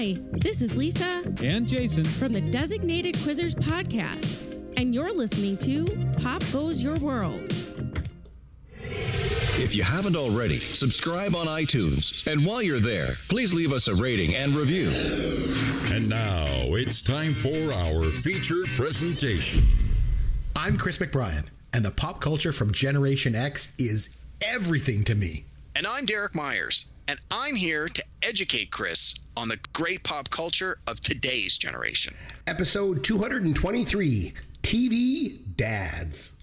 Hi, this is Lisa and Jason from the Designated Quizzers podcast, and you're listening to Pop Goes Your World. If you haven't already, subscribe on iTunes. And while you're there, please leave us a rating and review. And now it's time for our feature presentation. I'm Chris McBrien, and the pop culture from Generation X is everything to me. And I'm Derek Myers, and I'm here to educate Chris on the great pop culture of today's generation. Episode 223 TV Dads.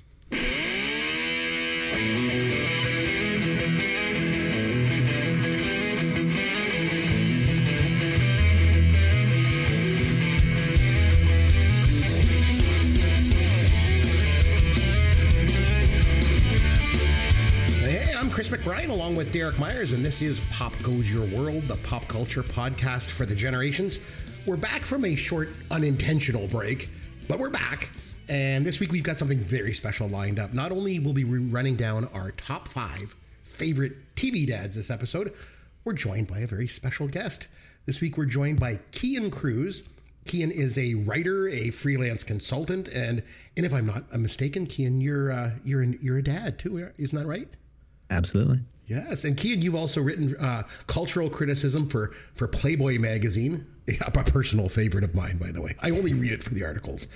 Chris McBrien along with Derek Myers, and this is Pop Goes Your World, the pop culture podcast for the generations. We're back from a short, unintentional break, but we're back. And this week we've got something very special lined up. Not only will we be running down our top five favorite TV dads this episode, we're joined by a very special guest. This week we're joined by Kian Cruz. Kian is a writer, a freelance consultant, and and if I'm not mistaken, Kian, you're uh, you're an, you're a dad too, isn't that right? Absolutely. Yes, and Kian, you've also written uh, cultural criticism for for Playboy magazine, a personal favorite of mine, by the way. I only read it for the articles.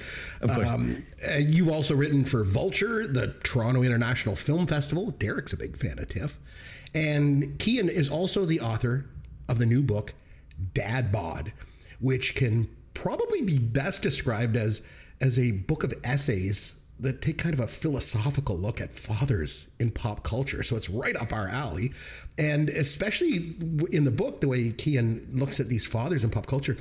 Of course. Um, and you've also written for Vulture, the Toronto International Film Festival. Derek's a big fan of TIFF, and Kian is also the author of the new book Dad Bod, which can probably be best described as as a book of essays that take kind of a philosophical look at fathers in pop culture. So it's right up our alley. And especially in the book, the way Kian looks at these fathers in pop culture,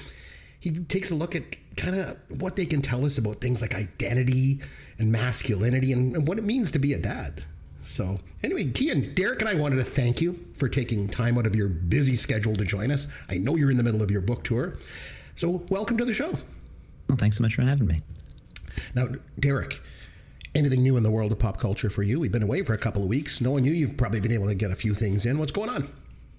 he takes a look at kind of what they can tell us about things like identity and masculinity and, and what it means to be a dad. So, anyway, Kian, Derek and I wanted to thank you for taking time out of your busy schedule to join us. I know you're in the middle of your book tour. So, welcome to the show. Well, thanks so much for having me. Now, Derek, anything new in the world of pop culture for you? We've been away for a couple of weeks. Knowing you, you've probably been able to get a few things in. What's going on?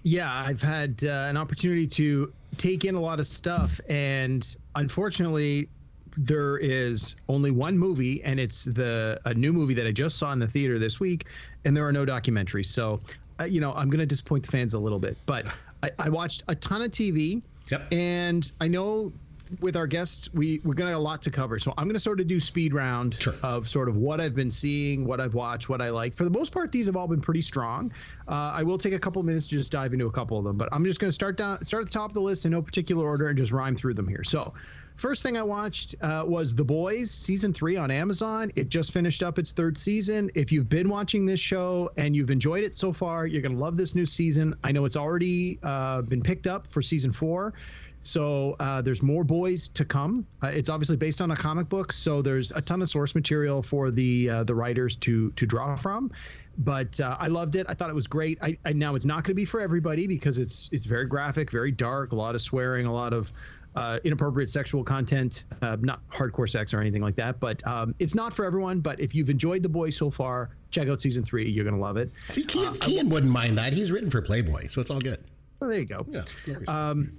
Yeah, I've had uh, an opportunity to take in a lot of stuff, and unfortunately, there is only one movie, and it's the a new movie that I just saw in the theater this week, and there are no documentaries. So, uh, you know, I'm going to disappoint the fans a little bit, but I, I watched a ton of TV, Yep. and I know with our guests, we we're gonna have a lot to cover. So I'm gonna sort of do speed round Sure. of sort of what I've been seeing, what I've watched, what I like. For the most part, these have all been pretty strong. Uh, I will take a couple minutes to just dive into a couple of them, but I'm just gonna start down, start at the top of the list in no particular order and just rhyme through them here. So. First thing I watched uh, was The Boys season three on Amazon. It just finished up its third season. If you've been watching this show and you've enjoyed it so far, you're going to love this new season. I know it's already uh, been picked up for season four. So uh, there's more boys to come. Uh, it's obviously based on a comic book, so there's a ton of source material for the uh, the writers to to draw from. But uh, I loved it. I thought it was great. I, I now it's not going to be for everybody because it's it's very graphic, very dark, a lot of swearing, a lot of uh, inappropriate sexual content, uh, not hardcore sex or anything like that. But um, it's not for everyone. But if you've enjoyed the boys so far, check out season three. You're going to love it. See, Kian, Kian wouldn't mind that. He's written for Playboy, so it's all good. Well, there you go. Yeah. no. Um,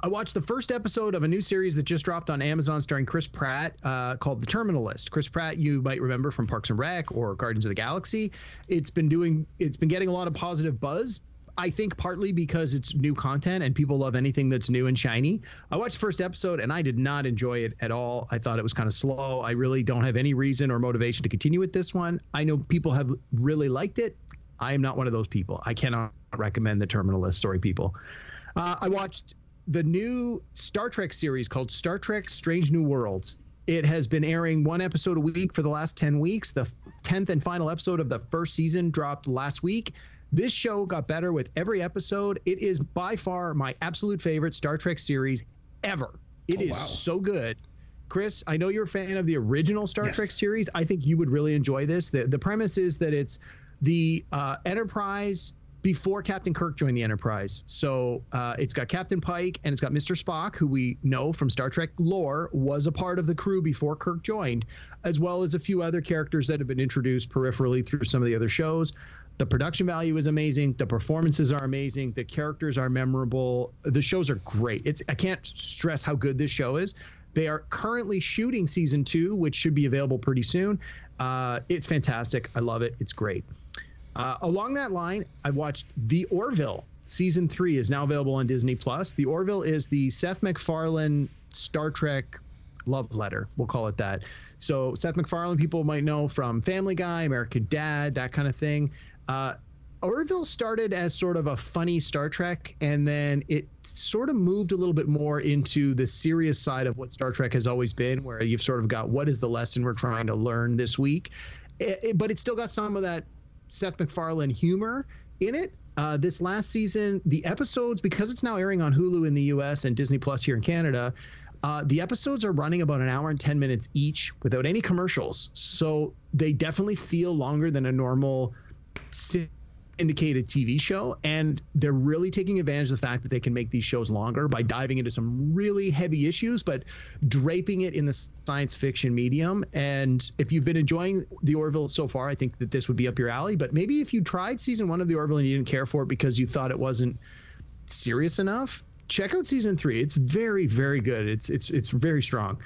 I watched the first episode of a new series that just dropped on Amazon starring Chris Pratt uh, called The Terminal List. Chris Pratt, you might remember from Parks and Rec or Guardians of the Galaxy. It's been doing, it's been getting a lot of positive buzz. I think partly because it's new content and people love anything that's new and shiny. I watched the first episode and I did not enjoy it at all. I thought it was kind of slow. I really don't have any reason or motivation to continue with this one. I know people have really liked it. I am not one of those people. I cannot recommend the Terminal List. Sorry, people. Uh, I watched the new Star Trek series called Star Trek Strange New Worlds. It has been airing one episode a week for the last 10 weeks. The 10th and final episode of the first season dropped last week. This show got better with every episode. It is by far my absolute favorite Star Trek series ever. It Oh, is wow. so good. Chris, I know you're a fan of the original Star Yes. Trek series. I think you would really enjoy this. The, the premise is that it's the uh, Enterprise before Captain Kirk joined the Enterprise. So uh, it's got Captain Pike and it's got Mr. Spock, who we know from Star Trek lore was a part of the crew before Kirk joined, as well as a few other characters that have been introduced peripherally through some of the other shows. The production value is amazing. The performances are amazing. The characters are memorable. The shows are great. It's I can't stress how good this show is. They are currently shooting season two, which should be available pretty soon. Uh, it's fantastic. I love it. It's great. Uh, along that line, I watched The Orville. Season three is now available on Disney Plus. The Orville is the Seth MacFarlane Star Trek love letter. We'll call it that. So Seth MacFarlane, people might know from Family Guy, American Dad, that kind of thing. Uh, Orville started as sort of a funny Star Trek, and then it sort of moved a little bit more into the serious side of what Star Trek has always been, where you've sort of got what is the lesson we're trying to learn this week. It, it, but it still got some of that Seth MacFarlane humor in it. Uh, this last season, the episodes, because it's now airing on Hulu in the US and Disney Plus here in Canada, uh, the episodes are running about an hour and 10 minutes each without any commercials. So they definitely feel longer than a normal syndicated TV show. And they're really taking advantage of the fact that they can make these shows longer by diving into some really heavy issues, but draping it in the science fiction medium. And if you've been enjoying The Orville so far, I think that this would be up your alley. But maybe if you tried season one of The Orville and you didn't care for it because you thought it wasn't serious enough, check out season three. It's very, very good. It's it's it's very strong.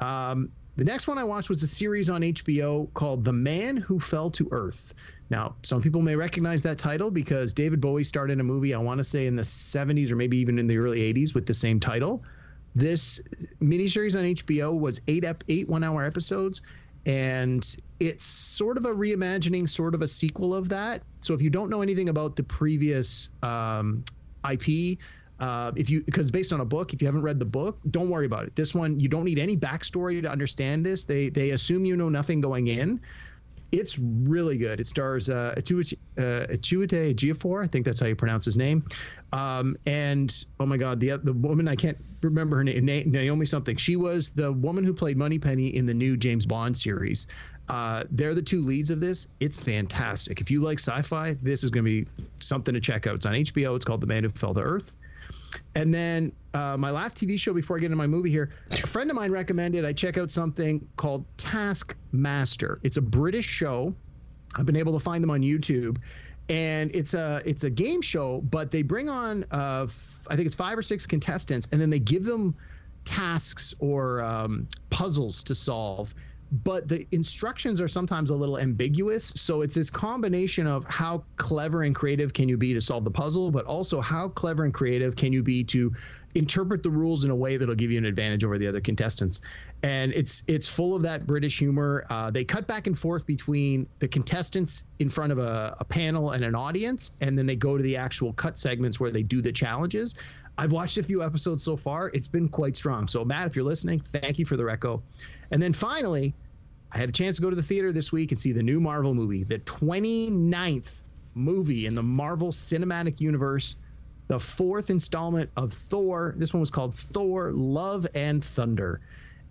Um, the next one I watched was a series on HBO called The Man Who Fell to Earth. Now, some people may recognize that title because David Bowie starred in a movie, I want to say in the 70s or maybe even in the early 80s with the same title. This miniseries on HBO was eight, ep- eight one hour episodes, and it's sort of a reimagining, sort of a sequel of that. So if you don't know anything about the previous um, IP, uh, if you because based on a book, if you haven't read the book, don't worry about it. This one, you don't need any backstory to understand this. They they assume you know nothing going in. It's really good. It stars uh, Atuite uh, Ejiofor, I think that's how you pronounce his name. Um, and oh my God, the the woman I can't remember her name, Naomi something. She was the woman who played Moneypenny in the new James Bond series. Uh, they're the two leads of this. It's fantastic. If you like sci-fi, this is going to be something to check out. It's on HBO. It's called The Man Who Fell to Earth. And then uh, my last TV show before I get into my movie here, a friend of mine recommended I check out something called Taskmaster. It's a British show. I've been able to find them on YouTube, and it's a it's a game show, but they bring on uh, f- I think it's five or six contestants, and then they give them tasks or um, puzzles to solve but the instructions are sometimes a little ambiguous. So it's this combination of how clever and creative can you be to solve the puzzle, but also how clever and creative can you be to interpret the rules in a way that'll give you an advantage over the other contestants. And it's it's full of that British humor. Uh, they cut back and forth between the contestants in front of a, a panel and an audience, and then they go to the actual cut segments where they do the challenges. I've watched a few episodes so far. It's been quite strong. So Matt, if you're listening, thank you for the reco. And then finally, I had a chance to go to the theater this week and see the new Marvel movie, the 29th movie in the Marvel Cinematic Universe, the fourth installment of Thor. This one was called Thor Love and Thunder.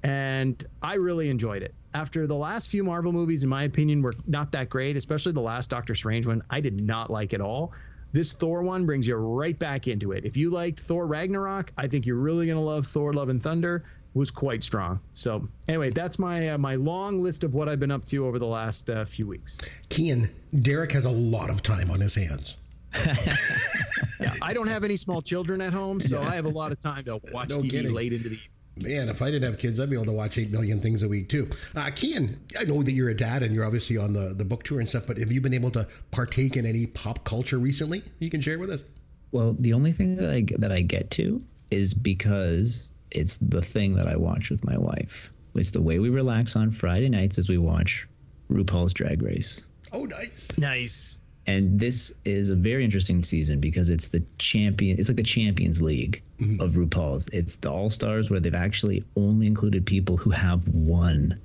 And I really enjoyed it. After the last few Marvel movies, in my opinion, were not that great, especially the last Doctor Strange one, I did not like at all. This Thor one brings you right back into it. If you liked Thor Ragnarok, I think you're really going to love Thor Love and Thunder was quite strong. So anyway, that's my uh, my long list of what I've been up to over the last uh, few weeks. Kian, Derek has a lot of time on his hands. yeah, I don't have any small children at home, so yeah. I have a lot of time to watch no TV kidding. late into the Man, if I didn't have kids, I'd be able to watch 8 million things a week too. Uh, Kian, I know that you're a dad and you're obviously on the, the book tour and stuff, but have you been able to partake in any pop culture recently you can share with us? Well, the only thing that I, that I get to is because it's the thing that I watch with my wife. It's the way we relax on Friday nights as we watch RuPaul's Drag Race. Oh, nice. Nice. And this is a very interesting season because it's the champion. It's like the Champions League mm-hmm. of RuPaul's. It's the All Stars where they've actually only included people who have won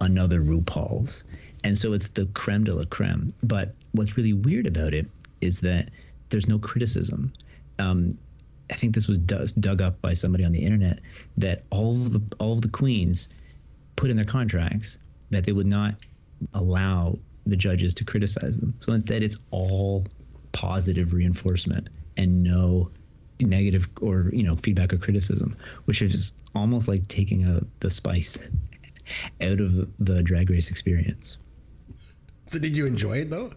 another RuPaul's, and so it's the creme de la creme. But what's really weird about it is that there's no criticism. Um, I think this was dug up by somebody on the internet that all of the all of the queens put in their contracts that they would not allow the judges to criticize them. So instead, it's all positive reinforcement and no negative or you know feedback or criticism, which is almost like taking out the spice out of the drag race experience. So did you enjoy it though?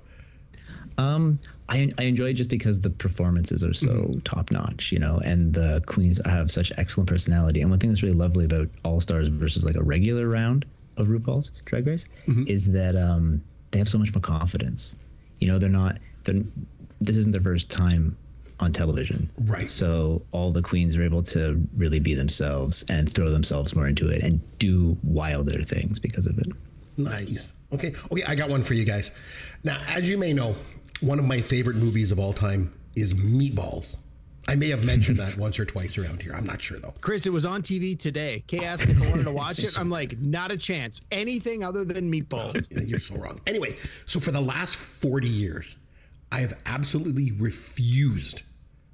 Um, I, I enjoy it just because the performances are so Mm-hmm. top notch, you know, and the queens have such excellent personality. And one thing that's really lovely about All Stars versus like a regular round of RuPaul's Drag Race Mm-hmm. is that um, they have so much more confidence. You know, they're not. They're, this isn't their first time on television, Right. So all the queens are able to really be themselves and throw themselves more into it and do wilder things because of it. Nice. Okay. Okay, I got one for you guys. Now, as you may know, one of my favorite movies of all time is Meatballs. I may have mentioned that once or twice around here. I'm not sure though. Chris, it was on TV today. Kay asked if I wanted to watch it. I'm like, not a chance. Anything other than meatballs. You're so wrong. Anyway, so for the last 40 years, I have absolutely refused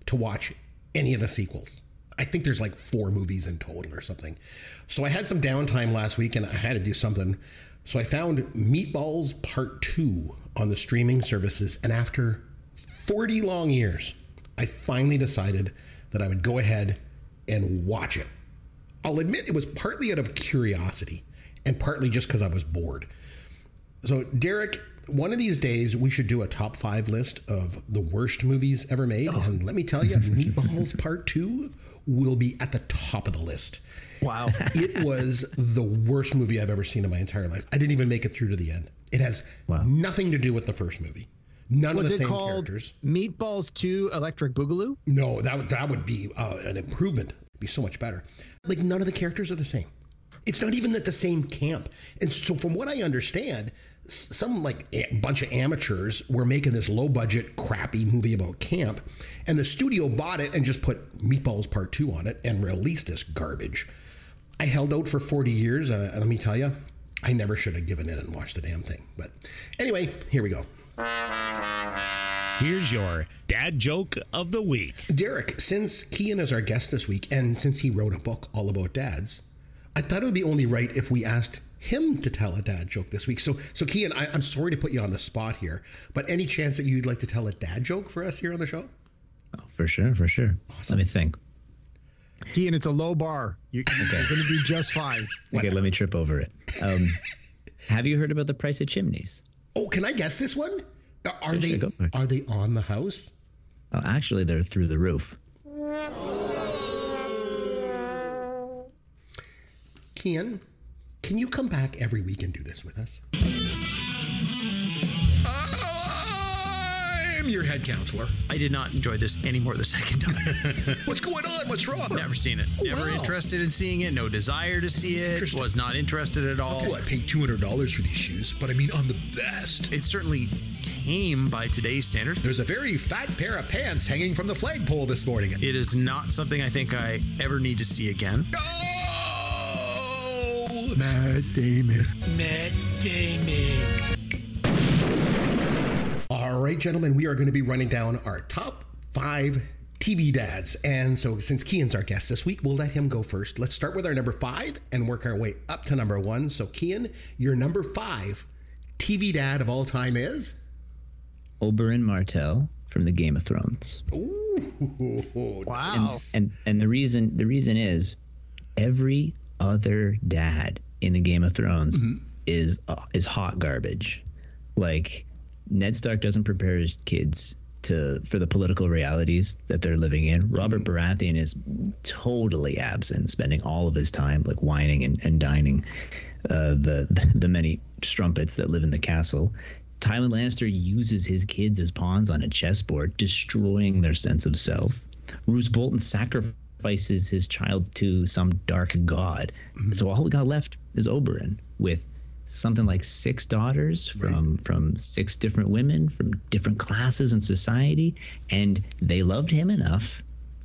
to watch any of the sequels. I think there's like four movies in total or something. So I had some downtime last week and I had to do something. So I found Meatballs Part 2 on the streaming services. And after 40 long years, I finally decided that I would go ahead and watch it. I'll admit it was partly out of curiosity and partly just because I was bored. So, Derek, one of these days we should do a top five list of the worst movies ever made. Oh. And let me tell you, Meatballs Part 2 will be at the top of the list. Wow. It was the worst movie I've ever seen in my entire life. I didn't even make it through to the end. It has nothing to do with the first movie. None Was of the it same called characters. Meatballs 2 Electric Boogaloo? No, that would that would be uh, an improvement. It'd be so much better. Like none of the characters are the same. It's not even at the same camp. And so, from what I understand, some like a bunch of amateurs were making this low budget, crappy movie about camp, and the studio bought it and just put Meatballs Part Two on it and released this garbage. I held out for forty years, uh, let me tell you, I never should have given in and watched the damn thing. But anyway, here we go. Here's your dad joke of the week. Derek, since Kian is our guest this week, and since he wrote a book all about dads, I thought it would be only right if we asked him to tell a dad joke this week. So, so Kian, I, I'm sorry to put you on the spot here, but any chance that you'd like to tell a dad joke for us here on the show? Oh, for sure, for sure. Awesome. Let me think. Ian, it's a low bar. You, You're going to do just fine. Okay, let me trip over it. Um, have you heard about the price of chimneys? Oh, can I guess this one? Uh, are- Are they sure, go for it. are they on the house? Well, actually, they're through the roof. Kian, can you come back every week and do this with us? I'm your head counselor. I did not enjoy this anymore the second time. What's going on? What's wrong? Never seen it. Oh, Never wow. interested in seeing it. No desire to see it. Interesting. Was not interested at all. Oh, I paid two hundred dollars for these shoes, but I mean on the best. It's certainly tame by today's standards. There's a very fat pair of pants hanging from the flagpole this morning. It is not something I think I ever need to see again. Oh, Matt Damon. Matt Damon. All right, gentlemen, we are going to be running down our top five TV dads. And so, since Kian's our guest this week, we'll let him go first. Let's start with our number five and work our way up to number one. So, Kian, your number five TV dad of all time is? Oberyn Martell from the Game of Thrones. Ooh, Wow. And and the reason the reason is every other dad in the Game of Thrones is uh, is hot garbage. Like Ned Stark doesn't prepare his kids to for the political realities that they're living in. Robert Baratheon is totally absent, spending all of his time like wining and, and dining uh, the the many strumpets that live in the castle. Tywin Lannister uses his kids as pawns on a chessboard, destroying their sense of self. Roose Bolton sacrifices his child to some dark god. So all we got left is Oberyn with something like six daughters from from six different women from different classes in society, and they loved him enough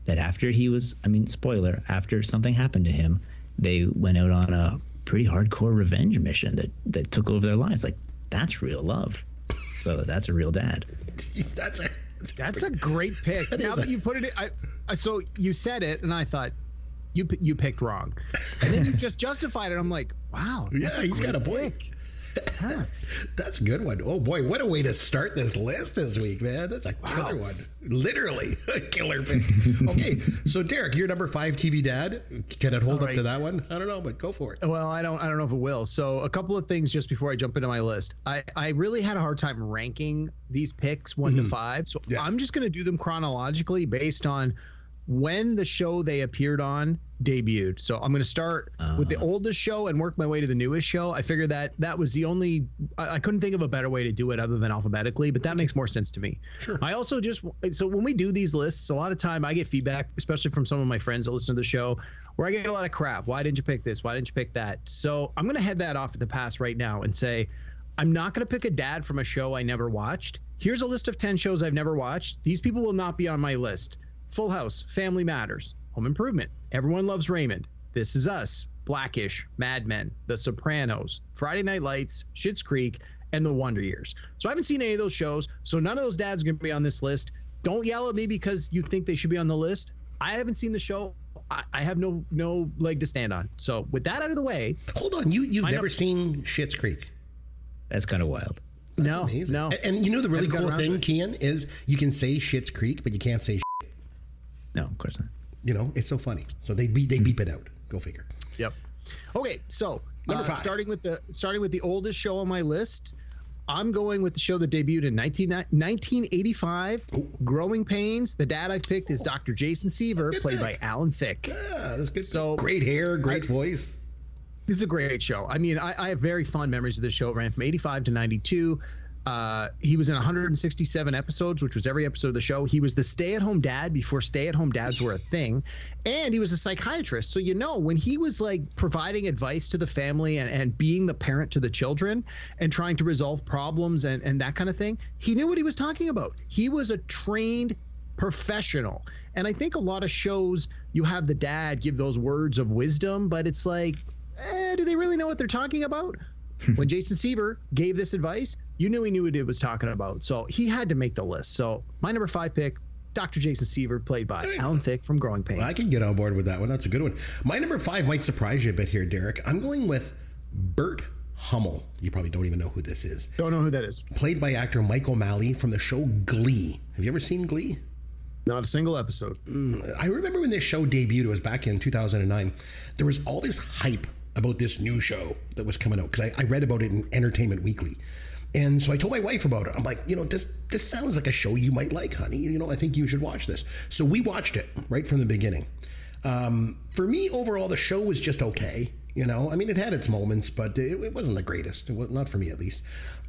that after he was, I mean, spoiler, after something happened to him, they went out on a pretty hardcore revenge mission that that took over their lives. Like that's real love. So that's a real dad. that's a. That's a great pick. now that you put it, in, I, I so you said it, and I thought you you picked wrong, and then you just justified it. I'm like, wow, Yeah, he's got a great point. That's a good one. Oh boy, what a way to start this list this week, man. That's a killer one. Literally a killer pick. okay, so Derek, you're number five TV dad. Can it hold All up to that one? I don't know, but go for it. Well, I don't I don't know if it will. So a couple of things just before I jump into my list. I, I really had a hard time ranking these picks one to mm-hmm. five. So Yeah. I'm just gonna do them chronologically based on when the show they appeared on debuted. So I'm gonna start with the ah. oldest show and work my way to the newest show. I figured that that was the only I, I couldn't think of a better way to do it other than alphabetically, but that makes more sense to me. Sure. I also just so when we do these lists, a lot of time I get feedback, especially from some of my friends that listen to the show, where I get a lot of crap. Why didn't you pick this? Why didn't you pick that? So I'm gonna head that off at the pass right now and say, I'm not gonna pick a dad from a show I never watched. Here's a list of 10 shows I've never watched. These people will not be on my list. Full House, Family Matters, Home Improvement, Everyone Loves Raymond, This Is Us, Blackish, Mad Men, The Sopranos, Friday Night Lights, Schitt's Creek, and The Wonder Years. So I haven't seen any of those shows, so none of those dads are going to be on this list. Don't yell at me because you think they should be on the list. I haven't seen the show. I, I have no no leg to stand on. So with that out of the way, Hold on, you you've I know- never seen Schitt's Creek. That's kind of wild. no, Amazing. no. A- And you know the really cool thing, it. Kian, is you can say Schitt's Creek, but you can't say. No, of course not. You know, it's so funny. So they beep they beep it out. Go figure. Yep. Okay, so uh, five. starting with the starting with the oldest show on my list, I'm going with the show that debuted in 19, 1985. Growing Pains. The dad I picked is Dr. Jason Seaver, played by. Alan Thicke. Yeah, that's good. So- great hair, great voice. This is a great show. I mean, I, I have very fond memories of this show. It ran from 85 to 92. Uh, he was in 167 episodes, which was every episode of the show. He was the stay at home dad before stay at home dads were a thing. And he was a psychiatrist. So, you know, when he was like providing advice to the family and, and being the parent to the children and trying to resolve problems and, and that kind of thing, he knew what he was talking about. He was a trained professional. And I think a lot of shows you have the dad give those words of wisdom, but it's like, eh, do they really know what they're talking about? when Jason Seaver gave this advice, you knew he knew what he was talking about. So he had to make the list. So my number five pick, Dr. Jason Seaver, played by Alan Thicke from Growing Pains. I can get on board with that one. That's a good one. My number five might surprise you a bit here, Derek. I'm going with Burt Hummel. You probably don't even know who this is. Don't know who that is. Played by actor Mike O'Malley from the show Glee. Have you ever seen Glee? Not a single episode. Hmm. I remember when this show debuted, it was back in 2009. There was all this hype about this new show that was coming out because I, I read about it in Entertainment Weekly. And so I told my wife about it. I'm like, you know, this this sounds like a show you might like, honey. You know, I think you should watch this. So we watched it right from the beginning. Um, for me, overall, the show was just okay. You know, I mean, it had its moments, but it, it wasn't the greatest. It was, not for me, at least.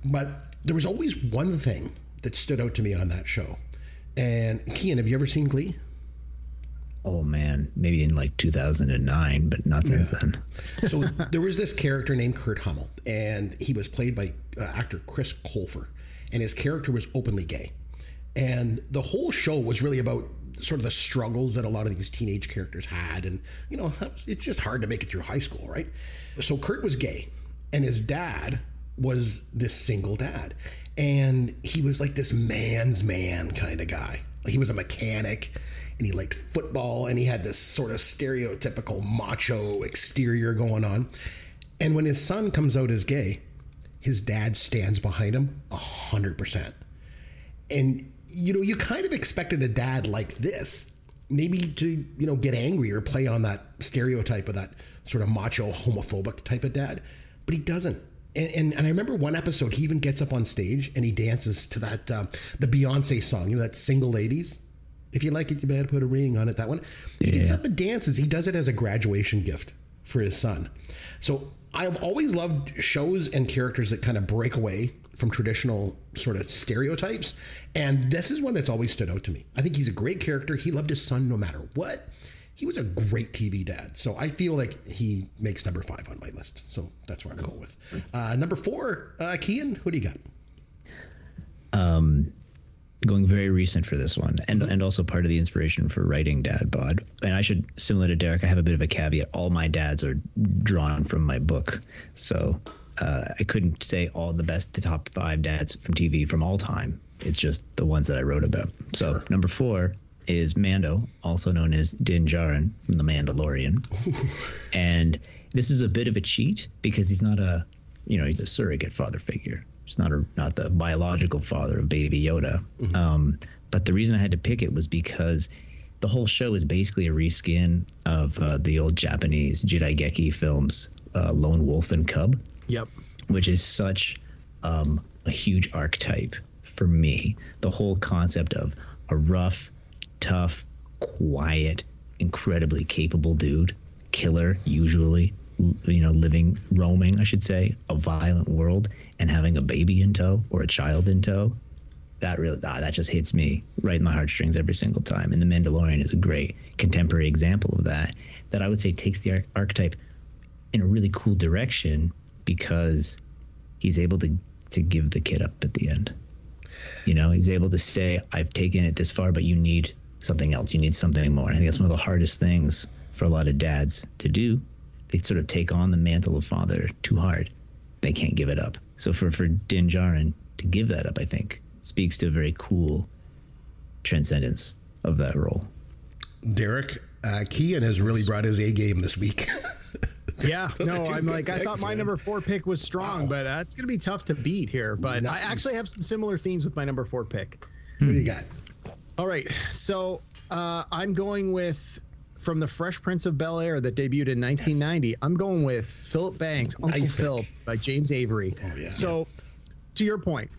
But there was always one thing that stood out to me on that show. And Kian, have you ever seen Glee? Oh man, maybe in like 2009, but not since then. so there was this character named Kurt Hummel, and he was played by uh, actor Chris Colfer, and his character was openly gay. And the whole show was really about sort of the struggles that a lot of these teenage characters had, and you know, it's just hard to make it through high school, right? So Kurt was gay, and his dad was this single dad, and he was like this man's man kind of guy. Like he was a mechanic and he liked football and he had this sort of stereotypical macho exterior going on. And when his son comes out as gay, his dad stands behind him a hundred percent. And you know, you kind of expected a dad like this, maybe to, you know, get angry or play on that stereotype of that sort of macho homophobic type of dad. But he doesn't. And, and, and I remember one episode, he even gets up on stage and he dances to that, uh, the Beyonce song, you know, that single ladies. If you like it, you better put a ring on it. That one. He gets up and dances. He does it as a graduation gift for his son. So I've always loved shows and characters that kind of break away from traditional sort of stereotypes. And this is one that's always stood out to me. I think he's a great character. He loved his son no matter what. He was a great TV dad. So I feel like he makes number five on my list. So that's where I'm going with. Uh, number four, uh, Kian, who do you got? Um, going very recent for this one, and and also part of the inspiration for writing Dad Bod. And I should, similar to Derek, I have a bit of a caveat. All my dads are drawn from my book, so uh, I couldn't say all the best the top five dads from TV from all time. It's just the ones that I wrote about. So number four is Mando, also known as Din Djarin from The Mandalorian, and this is a bit of a cheat because he's not a you know, he's a surrogate father figure. He's not a not the biological father of Baby Yoda. Um, but the reason I had to pick it was because the whole show is basically a reskin of uh, the old Japanese Jidaigeki films, uh, Lone Wolf and Cub Yep. which is such um, a huge archetype for me. The whole concept of a rough, tough, quiet, incredibly capable dude, killer, usually, you know, living, roaming, I should say, a violent world, and having a baby in tow or a child in tow. That really, ah, that just hits me right in my heartstrings every single time. And The Mandalorian is a great contemporary example of that. That I would say takes the ar- archetype in a really cool direction because he's able to to give the kid up at the end. You know, he's able to say, "I've taken it this far, but you need something else. You need something more." I think that's one of the hardest things for a lot of dads to do. They sort of take on the mantle of father too hard. They can't give it up. So for for Din Djarin to give that up, I think speaks to a very cool transcendence of that role. Derek uh, Kian has really brought his A game this week. Yeah, no, I'm good like, I thought my man. number four pick was strong, Wow. but uh, it's going to be tough to beat here. But Nice. I actually have some similar themes with my number four pick. what do you got? All right, so uh, I'm going with from the Fresh Prince of Bel Air that debuted in 1990. I'm going with Philip Banks, Uncle Nice. Phil by James Avery. Oh, yeah. So, to your point,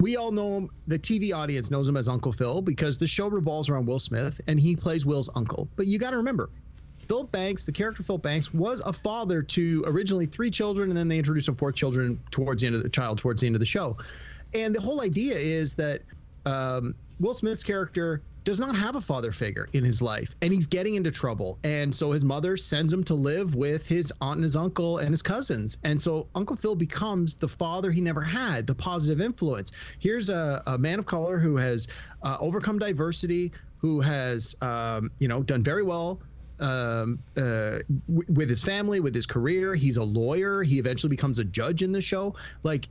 we all know him. The TV audience knows him as Uncle Phil because the show revolves around Will Smith and he plays Will's uncle. But you got to remember, Philip Banks, the character Philip Banks, was a father to originally three children, and then they introduced a fourth children towards the end of the child towards the end of the show. And the whole idea is that um, Will Smith's character does not have a father figure in his life, and he's getting into trouble. And so his mother sends him to live with his aunt and his uncle and his cousins. And so Uncle Phil becomes the father he never had, the positive influence. Here's a, a man of color who has uh, overcome diversity, who has um, you know done very well um, uh, w- with his family, with his career. He's a lawyer. He eventually becomes a judge in the show. Like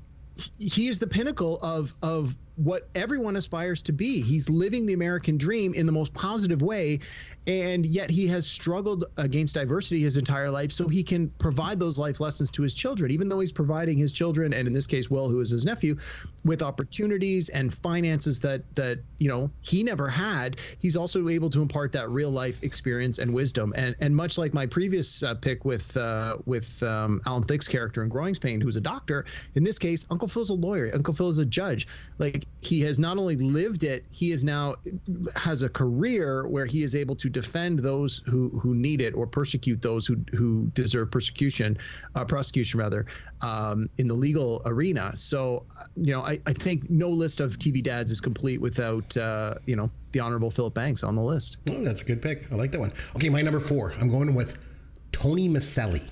he- is the pinnacle of of what everyone aspires to be. He's living the American dream in the most positive way, and yet he has struggled against diversity his entire life. So he can provide those life lessons to his children, even though he's providing his children, and in this case, Will, who is his nephew, with opportunities and finances that that you know he never had. He's also able to impart that real life experience and wisdom. And and much like my previous uh, pick with uh, with um, Alan Thicke's character in Growing Pain, who's a doctor, in this case, Uncle Phil's a lawyer. Uncle Phil is a judge. Like he has not only lived it, he is now has a career where he is able to defend those who who need it or persecute those who who deserve persecution, uh, prosecution rather, um, in the legal arena. So you know, I, I think no list of TV dads is complete without uh, you know the honorable Philip Banks on the list. Oh, that's a good pick. I like that one. Okay, my number four. I'm going with Tony Micelli.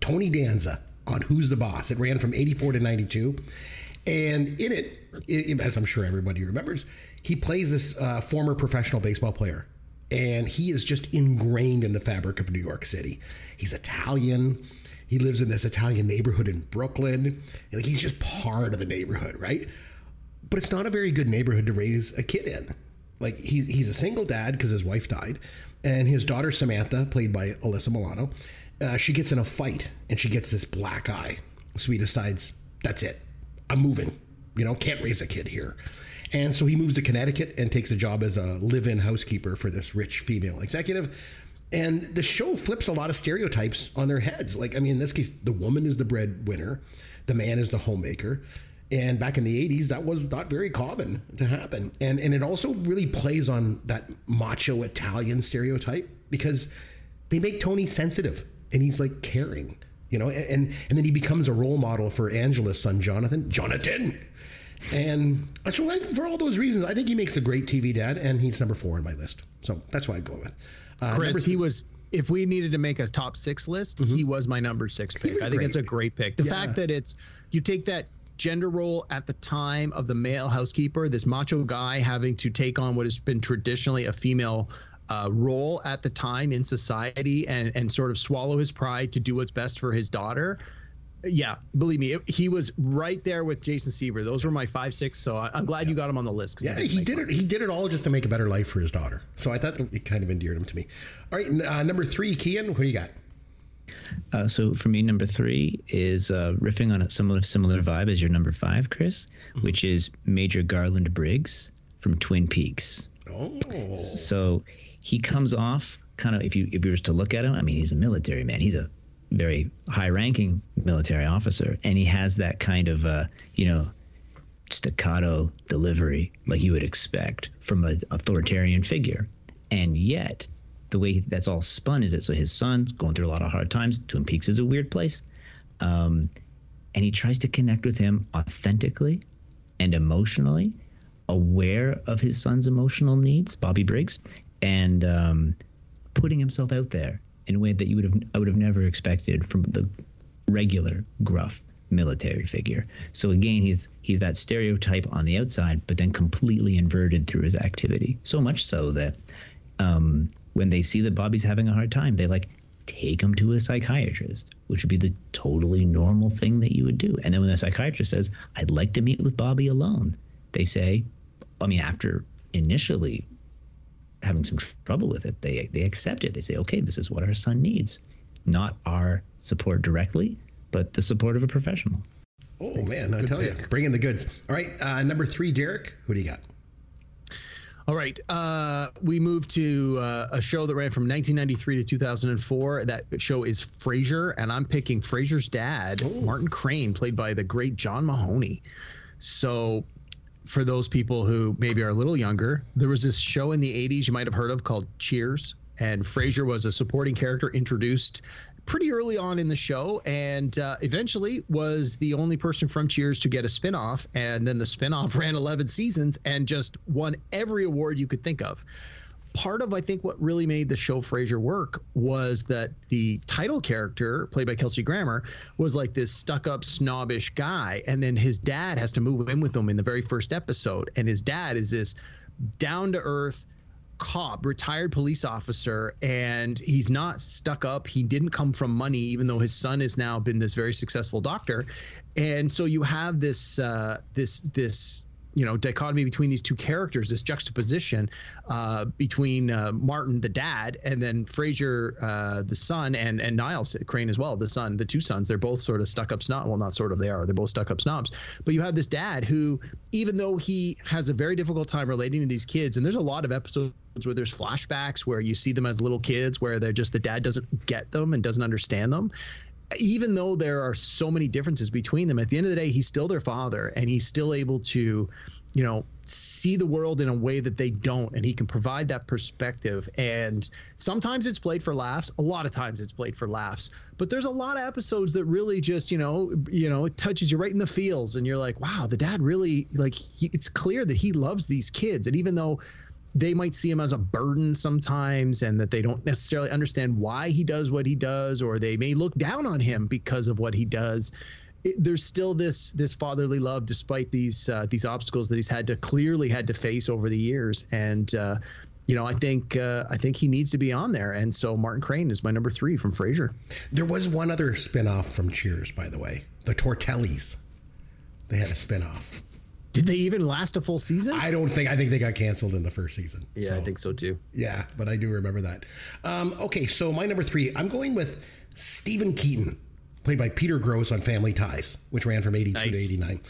Tony Danza on Who's the Boss. It ran from 84 to 92. And in it, as I'm sure everybody remembers, he plays this uh, former professional baseball player. And he is just ingrained in the fabric of New York City. He's Italian. He lives in this Italian neighborhood in Brooklyn. Like he's just part of the neighborhood, right? but it's not a very good neighborhood to raise a kid in. Like he's he's a single dad because his wife died, and his daughter Samantha, played by Alyssa Milano, uh, she gets in a fight and she gets this black eye. So he decides that's it, I'm moving. You know, can't raise a kid here. And so he moves to Connecticut and takes a job as a live-in housekeeper for this rich female executive. And the show flips a lot of stereotypes on their heads. Like, I mean, in this case, the woman is the breadwinner, the man is the homemaker. And back in the 80s, that was not very common to happen. And and it also really plays on that macho Italian stereotype because they make Tony sensitive and he's like caring, you know, and and then he becomes a role model for Angela's son, Jonathan. Jonathan. And so I, for all those reasons, I think he makes a great TV dad, and he's number four on my list. So that's what I'd go with. Uh, Chris, he was. If we needed to make a top six list, he was my number six pick. I think great. it's a great pick. The Yeah. fact that it's you take that gender role at the time of the male housekeeper, this macho guy having to take on what has been traditionally a female uh, role at the time in society and and sort of swallow his pride to do what's best for his daughter. Yeah, believe me, it, he was right there with Jason Seaver. Those were my five, six. So I, I'm glad you got him on the list. Yeah, he did mine. it. He did it all just to make a better life for his daughter. So I thought it kind of endeared him to me. All right, uh, number three, Kian, what do you got? Uh, so for me, number three is uh, riffing on a similar similar vibe as your number five, Chris, which is Major Garland Briggs from Twin Peaks. Oh, So he comes off kind of if you if you were to look at him, I mean, he's a military man. He's a very high-ranking military officer, and he has that kind of uh, you know staccato delivery like you would expect from an authoritarian figure. And yet, the way that's all spun is that so his son's going through a lot of hard times. Twin Peaks is a weird place. Um, and he tries to connect with him authentically and emotionally, aware of his son's emotional needs, Bobby Briggs, and um, putting himself out there in a way that you would have I would have never expected from the regular gruff military figure. So again, he's he's that stereotype on the outside, but then completely inverted through his activity. So much so that um, when they see that Bobby's having a hard time, they like take him to a psychiatrist, which would be the totally normal thing that you would do. And then when the psychiatrist says, "I'd like to meet with Bobby alone," they say, I mean, after initially having some tr- trouble with it, they they accept it. They say, "Okay, this is what our son needs, not our support directly, but the support of a professional." oh man, I tell you, bring in the goods. All right, uh, number three, Derek. Who do you got? All right. Uh, we moved to uh, a show that ran from 1993 to 2004. That show is Frasier, and I'm picking Frasier's dad, Martin Crane, played by the great John Mahoney. So, for those people who maybe are a little younger, there was this show in the 80s you might have heard of called Cheers, and Frasier was a supporting character introduced pretty early on in the show and uh, eventually was the only person from Cheers to get a spinoff. And then the spinoff ran 11 seasons and just won every award you could think of. Part of, I think, what really made the show Frasier work was that the title character, played by Kelsey Grammer, was like this stuck up, snobbish guy. And then his dad has to move in with him in the very first episode. And his dad is this down to earth, cop, retired police officer, and he's not stuck up. He didn't come from money, even though his son has now been this very successful doctor. And so you have this uh, this this you know dichotomy between these two characters, this juxtaposition uh, between uh, Martin the dad and then Frasier uh, the son and and Niles Crane as well the son the two sons. They're both sort of stuck up snob. Well not sort of they are. They're both stuck up snobs. But you have this dad who even though he has a very difficult time relating to these kids and there's a lot of episodes where there's flashbacks where you see them as little kids where they're just the dad doesn't get them and doesn't understand them even though there are so many differences between them at the end of the day he's still their father and he's still able to you know see the world in a way that they don't and he can provide that perspective. And sometimes it's played for laughs. A lot of times it's played for laughs. But there's a lot of episodes that really just you know you know it touches you right in the feels and you're like wow the dad really like he, it's clear that he loves these kids. And even though they might see him as a burden sometimes and that they don't necessarily understand why he does what he does or they may look down on him because of what he does it, there's still this this fatherly love despite these uh, these obstacles that he's had to clearly had to face over the years and uh, you know I think uh, I think he needs to be on there and so Martin Crane is my number three from Frasier There was one other spin-off from Cheers, by the way. The Tortellis. They had a spin-off. Did they even last a full season I don't think I think they got canceled in the first season. yeah I think so too Yeah, but I do remember that. Um, okay, so my number three, I'm going with Stephen Keaton, played by Peter Gross on Family Ties, which ran from 82 Nice. to 89.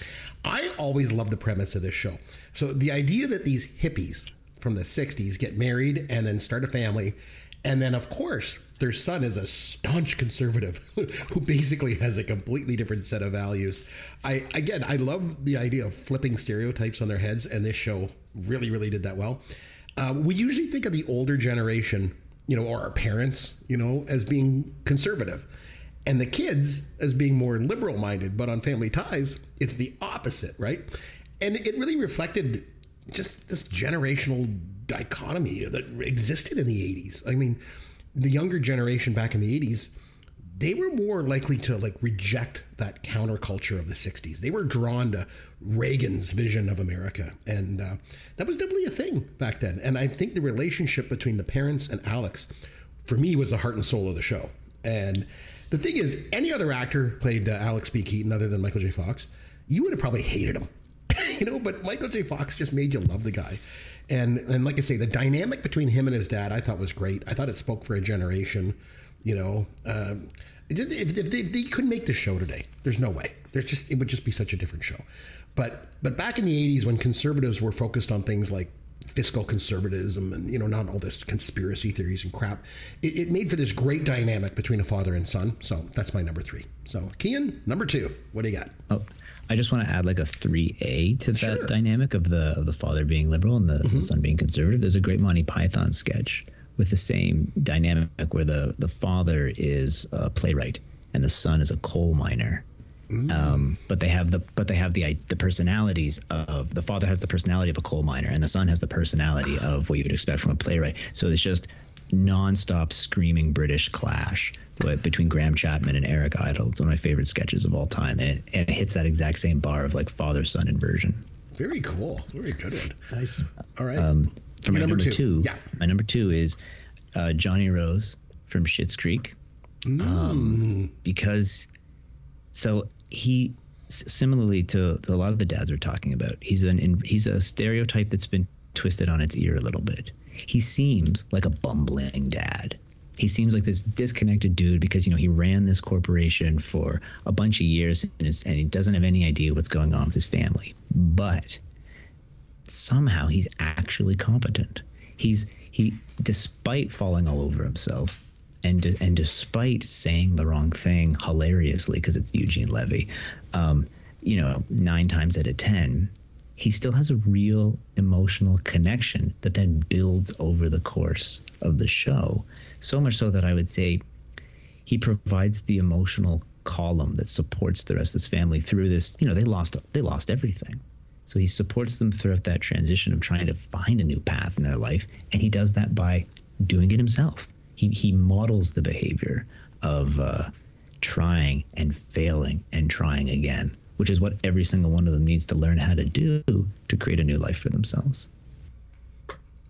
I always loved the premise of this show. So the idea that these hippies from the 60s get married and then start a family, and then, of course, their son is a staunch conservative who basically has a completely different set of values. I again, I love the idea of flipping stereotypes on their heads, and this show really, really did that well. Uh, we usually think of the older generation, you know, or our parents, you know, as being conservative, and the kids as being more liberal minded. But on Family Ties, it's the opposite, right? And it really reflected just this generational dichotomy that existed in the 80s. I mean, the younger generation back in the 80s, they were more likely to like reject that counterculture of the 60s. They were drawn to Reagan's vision of America. And uh, that was definitely a thing back then. And I think the relationship between the parents and Alex, for me, was the heart and soul of the show. And the thing is, any other actor played uh, Alex B. Keaton other than Michael J. Fox, you would have probably hated him. you know, but Michael J. Fox just made you love the guy. And and like I say, the dynamic between him and his dad, I thought was great. I thought it spoke for a generation. You know, um, if, if they, they couldn't make this show today, there's no way. There's just it would just be such a different show. But but back in the '80s, when conservatives were focused on things like fiscal conservatism and you know not all this conspiracy theories and crap, it, it made for this great dynamic between a father and son. So that's my number three. So Kian, number two, what do you got? Oh, I just want to add like a three A to that Sure. dynamic of the of the father being liberal and the, the mm-hmm. son being conservative. There's a great Monty Python sketch with the same dynamic where the the father is a playwright and the son is a coal miner. Um, but they have the but they have the the personalities of the father has the personality of a coal miner and the son has the personality of what you would expect from a playwright. So it's just nonstop screaming British clash but between Graham Chapman and Eric Idle. It's one of my favorite sketches of all time, and it, and it hits that exact same bar of like father son inversion. Very cool. Very good one. Nice. All right. Um, for my number number, two. two, Yeah. my number two is uh, Johnny Rose from Schitt's Creek, Mm. um, because so he similarly to, a lot of the dads we're talking about, he's an he's a stereotype that's been twisted on its ear a little bit. He seems like a bumbling dad. He seems like this disconnected dude because you know he ran this corporation for a bunch of years and, is, and he doesn't have any idea what's going on with his family. But somehow he's actually competent. He's he despite falling all over himself and and despite saying the wrong thing hilariously because it's Eugene Levy, um, you know, nine times out of ten, he still has a real emotional connection that then builds over the course of the show. So much so that I would say he provides the emotional column that supports the rest of his family through this. You know, they lost they lost everything. So he supports them throughout that transition of trying to find a new path in their life, and he does that by doing it himself. He he models the behavior of uh, trying and failing and trying again, which is what every single one of them needs to learn how to do to create a new life for themselves.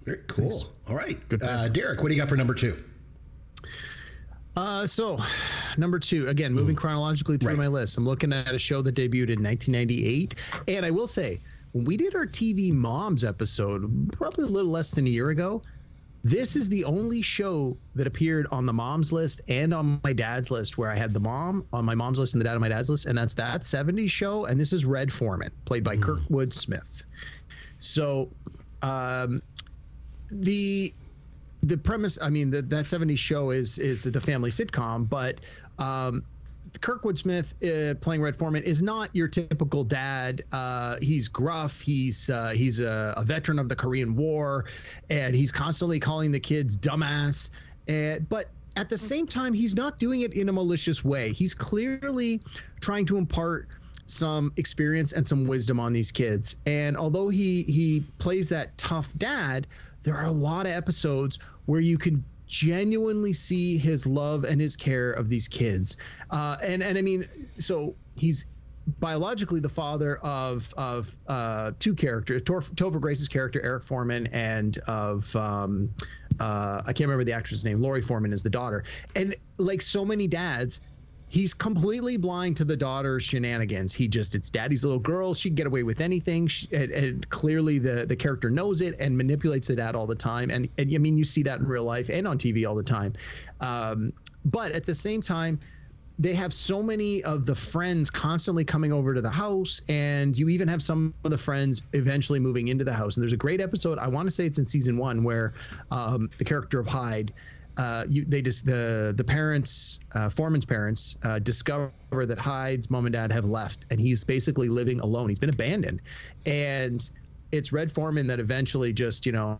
Very cool. All right. Uh, Derek, what do you got for number two? Uh, so, number two, again, moving chronologically through Right. my list, I'm looking at a show that debuted in 1998. And I will say, when we did our TV Moms episode, probably a little less than a year ago, this is the only show that appeared on the mom's list and on my dad's list where I had the mom on my mom's list and the dad on my dad's list. And that's that 70s show. And this is Red Foreman, played by Kurtwood Smith. So, um, the the premise i mean the, that 70s show is is the family sitcom but um kurtwood smith uh, playing red foreman is not your typical dad. Uh he's gruff. He's uh he's a, a veteran of the korean war and he's constantly calling the kids dumbass. And but at the same time he's not doing it in a malicious way. He's clearly trying to impart some experience and some wisdom on these kids. And although he he plays that tough dad, there are a lot of episodes where you can genuinely see his love and his care of these kids. Uh, and and I mean, so he's biologically the father of of uh, two characters, Tor- Topher Grace's character Eric Foreman, and of um, uh, I can't remember the actress' name. Laurie Foreman is the daughter, and like so many dads, he's completely blind to the daughter's shenanigans. He just it's daddy's little girl. She can get away with anything. She, and, and clearly the the character knows it and manipulates the dad all the time. And and I mean you see that in real life and on TV all the time. Um, but at the same time they have so many of the friends constantly coming over to the house and you even have some of the friends eventually moving into the house and there's a great episode i want to say it's in season one where um, the character of hyde uh, you, they just the the parents uh, foreman's parents uh, discover that hyde's mom and dad have left and he's basically living alone. He's been abandoned. And it's red foreman that eventually just you know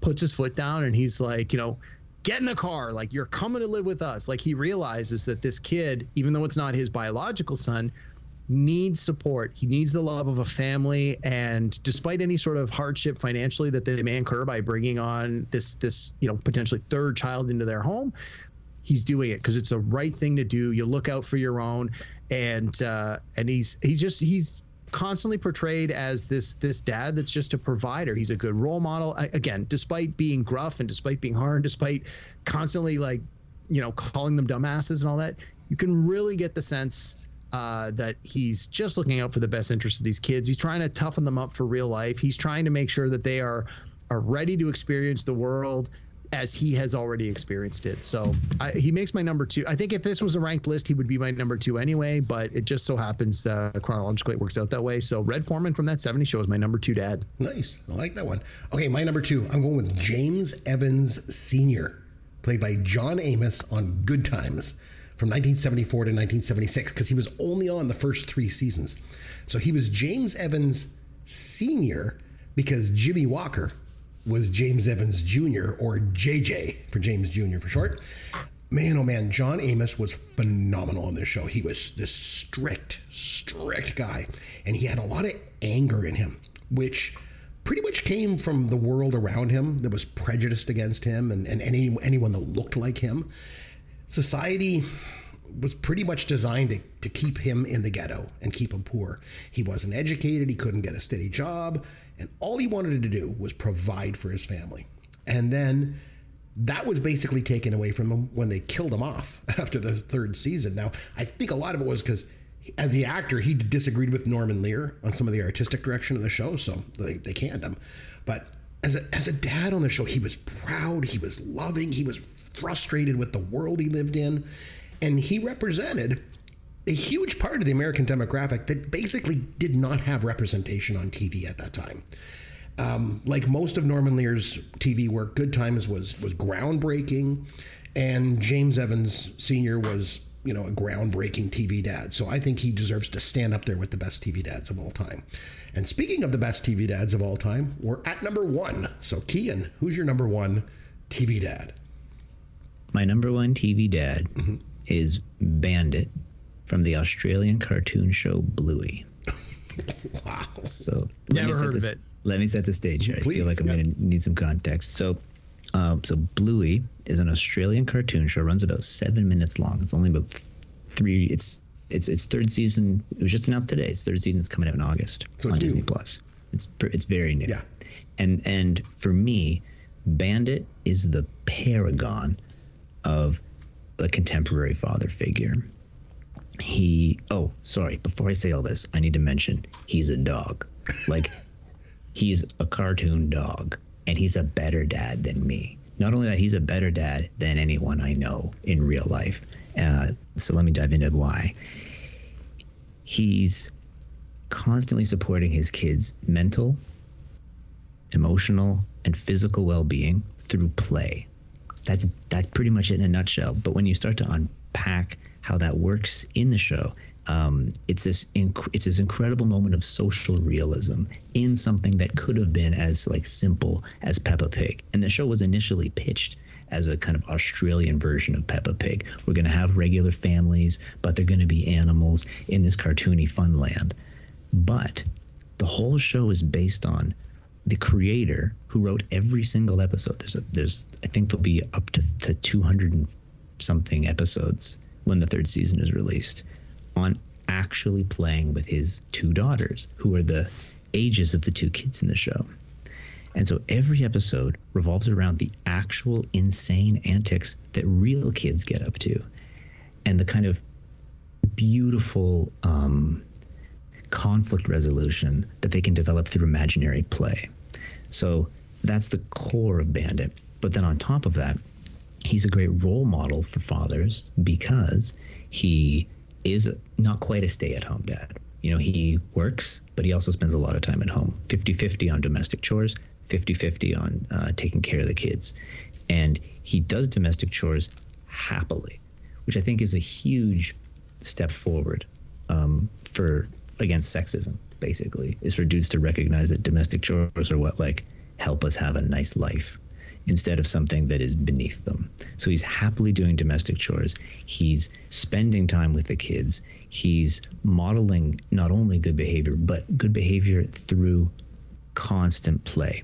puts his foot down and he's like you know get in the car. Like you're coming to live with us. Like he realizes that this kid even though it's not his biological son needs support. He needs the love of a family. And despite any sort of hardship financially that they may incur by bringing on this this you know potentially third child into their home he's doing it because it's the right thing to do. You look out for your own. And uh and he's he's just he's constantly portrayed as this this dad that's just a provider. He's a good role model. I, again despite being gruff and despite being hard despite constantly like you know calling them dumbasses and all that you can really get the sense uh, that he's just looking out for the best interest of these kids he's trying to toughen them up for real life he's trying to make sure that they are are ready to experience the world as he has already experienced it. So I, he makes my number two. I think if this was a ranked list, he would be my number two anyway. But it just so happens uh, chronologically it works out that way. So Red Foreman from that '70s show is my number two dad. Nice. I like that one. Okay, my number two, I'm going with James Evans Sr., played by John Amos on Good Times from 1974 to 1976, because he was only on the first three seasons. So he was James Evans Sr. because Jimmie Walker was James Evans Jr. or JJ for James Jr. for short. Man, oh man, John Amos was phenomenal on this show. He was this strict, strict guy, and he had a lot of anger in him, which pretty much came from the world around him that was prejudiced against him and, and any, anyone that looked like him. Society was pretty much designed to, to keep him in the ghetto and keep him poor. He wasn't educated, he couldn't get a steady job, and all he wanted to do was provide for his family. And then that was basically taken away from him when they killed him off after the third season. Now, I think a lot of it was because as the actor, he disagreed with Norman Lear on some of the artistic direction of the show, so they, they canned him. But as a, as a dad on the show, he was proud, he was loving, he was frustrated with the world he lived in, and he represented a huge part of the American demographic that basically did not have representation on TV at that time. Um, like most of Norman Lear's TV work, Good Times was was groundbreaking, and James Evans Sr. was you know a groundbreaking TV dad. So I think he deserves to stand up there with the best TV dads of all time. And speaking of the best TV dads of all time, we're at number one. So Kian, who's your number one TV dad? My number one TV dad mm-hmm. is Bandit from the Australian cartoon show Bluey. wow. So never heard this, of it. Let me set the stage here. Please, I feel like I'm yeah. going to need some context. So, um, so Bluey is an Australian cartoon show. Runs about seven minutes long. It's only about three. It's it's its third season. It was just announced today. Its third season is coming out in August So on new. Disney Plus. It's it's very new. Yeah. And and for me, Bandit is the paragon of a contemporary father figure. He oh sorry before I say all this I need to mention he's a dog like he's a cartoon dog and he's a better dad than me not only that he's a better dad than anyone I know in real life. Uh, so let me dive into why. He's constantly supporting his kids mental emotional and physical well-being through play. That's that's pretty much it in a nutshell. But when you start to unpack how that works in the show. Um, it's this inc- it's this incredible moment of social realism in something that could have been as like simple as Peppa Pig. And the show was initially pitched as a kind of Australian version of Peppa Pig. We're going to have regular families, but they're going to be animals in this cartoony fun land. But the whole show is based on the creator who wrote every single episode. There's a, there's I think there'll be up to, to 200 and something episodes when the third season is released on actually playing with his two daughters, who are the ages of the two kids in the show. And so every episode revolves around the actual insane antics that real kids get up to and the kind of beautiful um, conflict resolution that they can develop through imaginary play. So that's the core of Bandit. But then on top of that, he's a great role model for fathers because he is not quite a stay at home dad. You know, he works, but he also spends a lot of time at home 50 50 on domestic chores, 50 50 on uh, taking care of the kids. And he does domestic chores happily, which I think is a huge step forward um, for against sexism, basically, is for dudes to recognize that domestic chores are what like help us have a nice life instead of something that is beneath them. So he's happily doing domestic chores. He's spending time with the kids. He's modeling not only good behavior, but good behavior through constant play.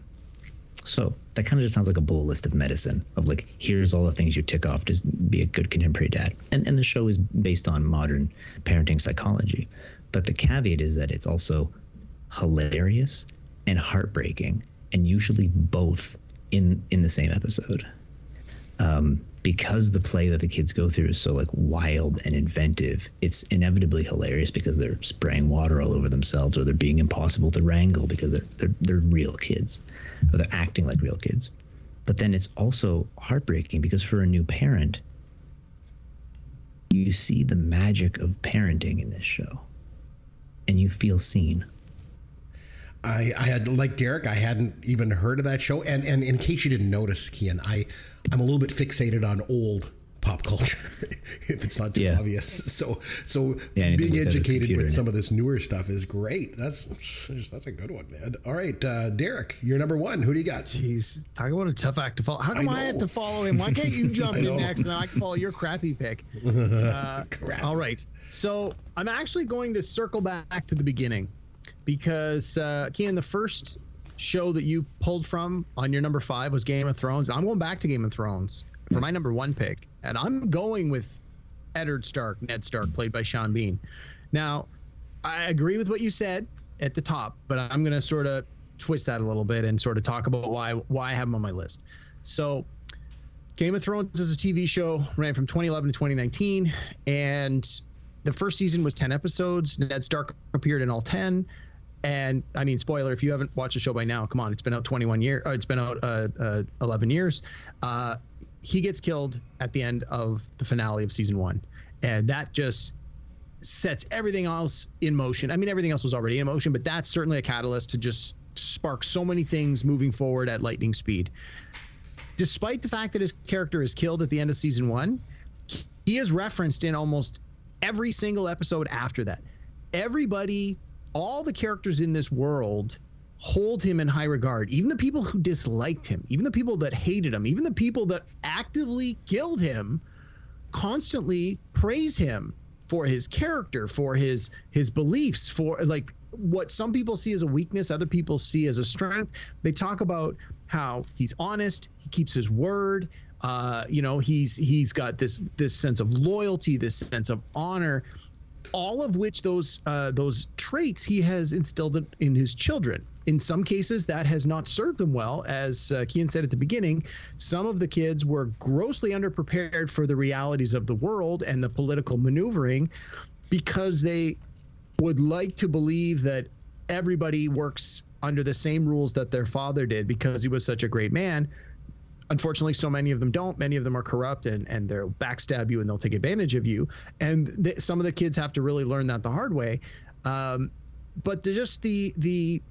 So that kind of just sounds like a bullet list of medicine of like, here's all the things you tick off to be a good contemporary dad. And, and the show is based on modern parenting psychology. But the caveat is that it's also hilarious and heartbreaking, and usually both in in the same episode um, because the play that the kids go through is so like wild and inventive it's inevitably hilarious because they're spraying water all over themselves or they're being impossible to wrangle because they're they're, they're real kids or they're acting like real kids. But then it's also heartbreaking because for a new parent, you see the magic of parenting in this show and you feel seen. I, I had like Derek, I hadn't even heard of that show. And and in case you didn't notice, Kian, I I'm a little bit fixated on old pop culture, if it's not too Yeah. obvious. So so Yeah, being educated with some it. of this newer stuff is great. That's that's a good one, man. All right, uh, Derek, you're number one. Who do you got? Jeez, talk about a tough act to follow. How come I, I have to follow him? Why can't you jump in next and then I can follow your crappy pick? Uh, Crap. all right. So I'm actually going to circle back to the beginning because, uh, the first show that you pulled from on your number five was Game of Thrones. I'm going back to Game of Thrones for my number one pick, and I'm going with Eddard Stark, Ned Stark, played by Sean Bean. Now, I agree with what you said at the top, but I'm going to sort of twist that a little bit and sort of talk about why why I have him on my list. So, Game of Thrones is a TV show, ran from 2011 to 2019, and the first season was 10 episodes. Ned Stark appeared in all 10. And I mean, spoiler, if you haven't watched the show by now, come on, it's been out 21 years, uh, it's been out uh, uh, 11 years. Uh, he gets killed at the end of the finale of season one. And that just sets everything else in motion. I mean, everything else was already in motion, but that's certainly a catalyst to just spark so many things moving forward at lightning speed. Despite the fact that his character is killed at the end of season one, he is referenced in almost every single episode after that. Everybody, all the characters in this world hold him in high regard. Even the people who disliked him, even the people that hated him, even the people that actively killed him constantly praise him for his character, for his his beliefs, for like what some people see as a weakness, other people see as a strength. They talk about how he's honest, he keeps his word. Uh, you know, he's he's got this this sense of loyalty, this sense of honor, all of which those uh, those traits he has instilled in- his children. In some cases, that has not served them well, as uh, Kian said at the beginning. Some of the kids were grossly underprepared for the realities of the world and the political maneuvering, because they would like to believe that everybody works under the same rules that their father did because he was such a great man unfortunately so many of them don't. Many of them are corrupt and, and they'll backstab you and they'll take advantage of you. And th- some of the kids have to really learn that the hard way. Um, but just the the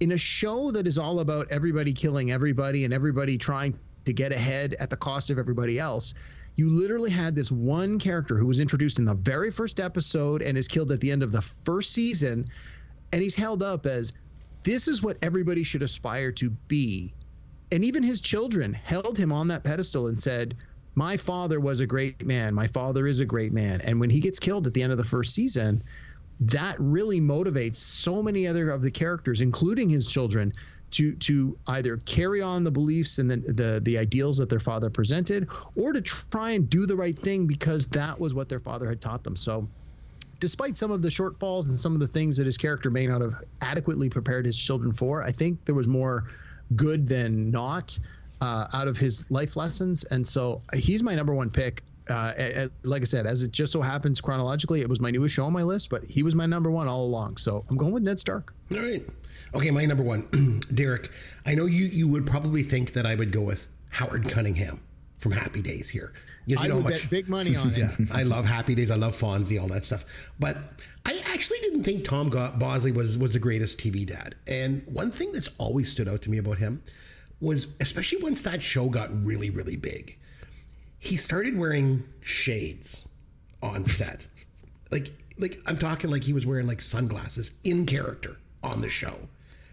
in a show that is all about everybody killing everybody and everybody trying to get ahead at the cost of everybody else you literally had this one character who was introduced in the very first episode and is killed at the end of the first season. And he's held up as this is what everybody should aspire to be and even his children held him on that pedestal and said my father was a great man. My father is a great man. And when he gets killed at the end of the first season that really motivates so many other of the characters including his children to to either carry on the beliefs and the, the the ideals that their father presented or to try and do the right thing because that was what their father had taught them. So despite some of the shortfalls and some of the things that his character may not have adequately prepared his children for, I think there was more good than not uh, out of his life lessons. And so he's my number one pick. Uh, a- a- like I said, as it just so happens chronologically, it was my newest show on my list, but he was my number one all along. So I'm going with Ned Stark. All right. Okay, my number one, Derek. I know you you would probably think that I would go with Howard Cunningham from Happy Days here. You I know would how bet big money on it. yeah, I love Happy Days. I love Fonzie, all that stuff. But I actually didn't think Tom Bosley was was the greatest TV dad. And one thing that's always stood out to me about him was, especially once that show got really really big, he started wearing shades on set. like like I'm talking like he was wearing like sunglasses in character on the show.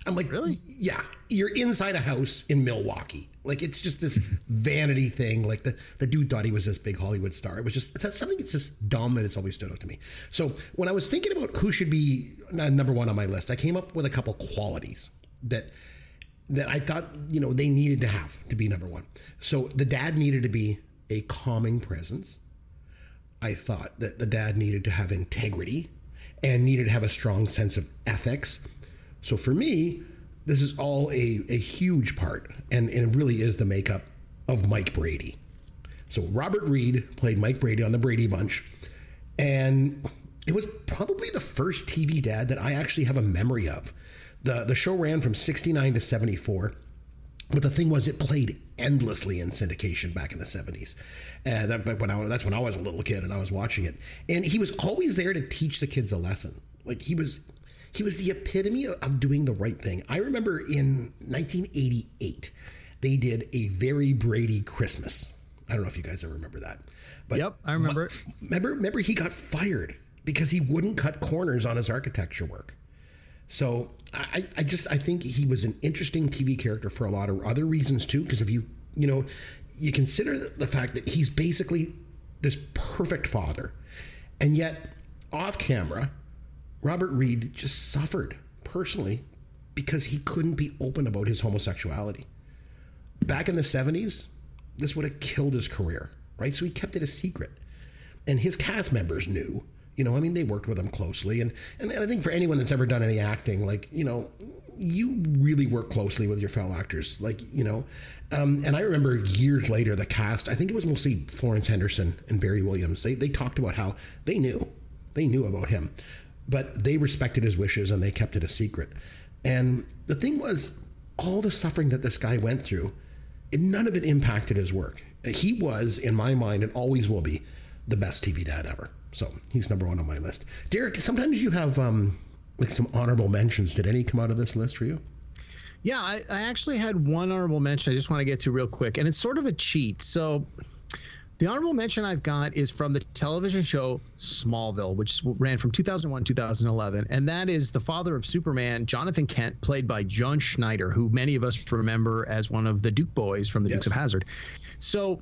I'm like, Really? Yeah, you're inside a house in Milwaukee. Like it's just this vanity thing. Like the, the dude thought he was this big Hollywood star. It was just that's something that's just dumb and it's always stood out to me. So when I was thinking about who should be uh, number one on my list, I came up with a couple qualities that that I thought you know they needed to have to be number one. So the dad needed to be a calming presence. I thought that the dad needed to have integrity and needed to have a strong sense of ethics. So for me, this is all a, a huge part, and, and it really is the makeup of Mike Brady. So Robert Reed played Mike Brady on the Brady Bunch, and it was probably the first TV dad that I actually have a memory of. The, the show ran from 69 to 74. But the thing was, it played endlessly in syndication back in the 70s. Uh, that, when I, that's when I was a little kid and I was watching it. And he was always there to teach the kids a lesson. Like he was, he was the epitome of doing the right thing. I remember in 1988, they did a very Brady Christmas. I don't know if you guys ever remember that. But yep, I remember it. Remember, remember he got fired because he wouldn't cut corners on his architecture work. So I, I just I think he was an interesting TV character for a lot of other reasons too. Because if you you know you consider the fact that he's basically this perfect father, and yet off camera, Robert Reed just suffered personally because he couldn't be open about his homosexuality. Back in the 70s, this would have killed his career, right? So he kept it a secret. And his cast members knew. You know, I mean, they worked with him closely. And, and I think for anyone that's ever done any acting, like, you know, you really work closely with your fellow actors. Like, you know, um, and I remember years later, the cast, I think it was mostly Florence Henderson and Barry Williams, they, they talked about how they knew. They knew about him. But they respected his wishes and they kept it a secret. And the thing was, all the suffering that this guy went through, none of it impacted his work. He was, in my mind, and always will be, the best TV dad ever. So he's number one on my list. Derek, sometimes you have um, like some honorable mentions. Did any come out of this list for you? Yeah, I, I actually had one honorable mention I just want to get to real quick, and it's sort of a cheat. So the honorable mention I've got is from the television show Smallville, which ran from 2001 2011, and that is the father of Superman, Jonathan Kent, played by John Schneider, who many of us remember as one of the Duke boys from the yes. Dukes of Hazzard. So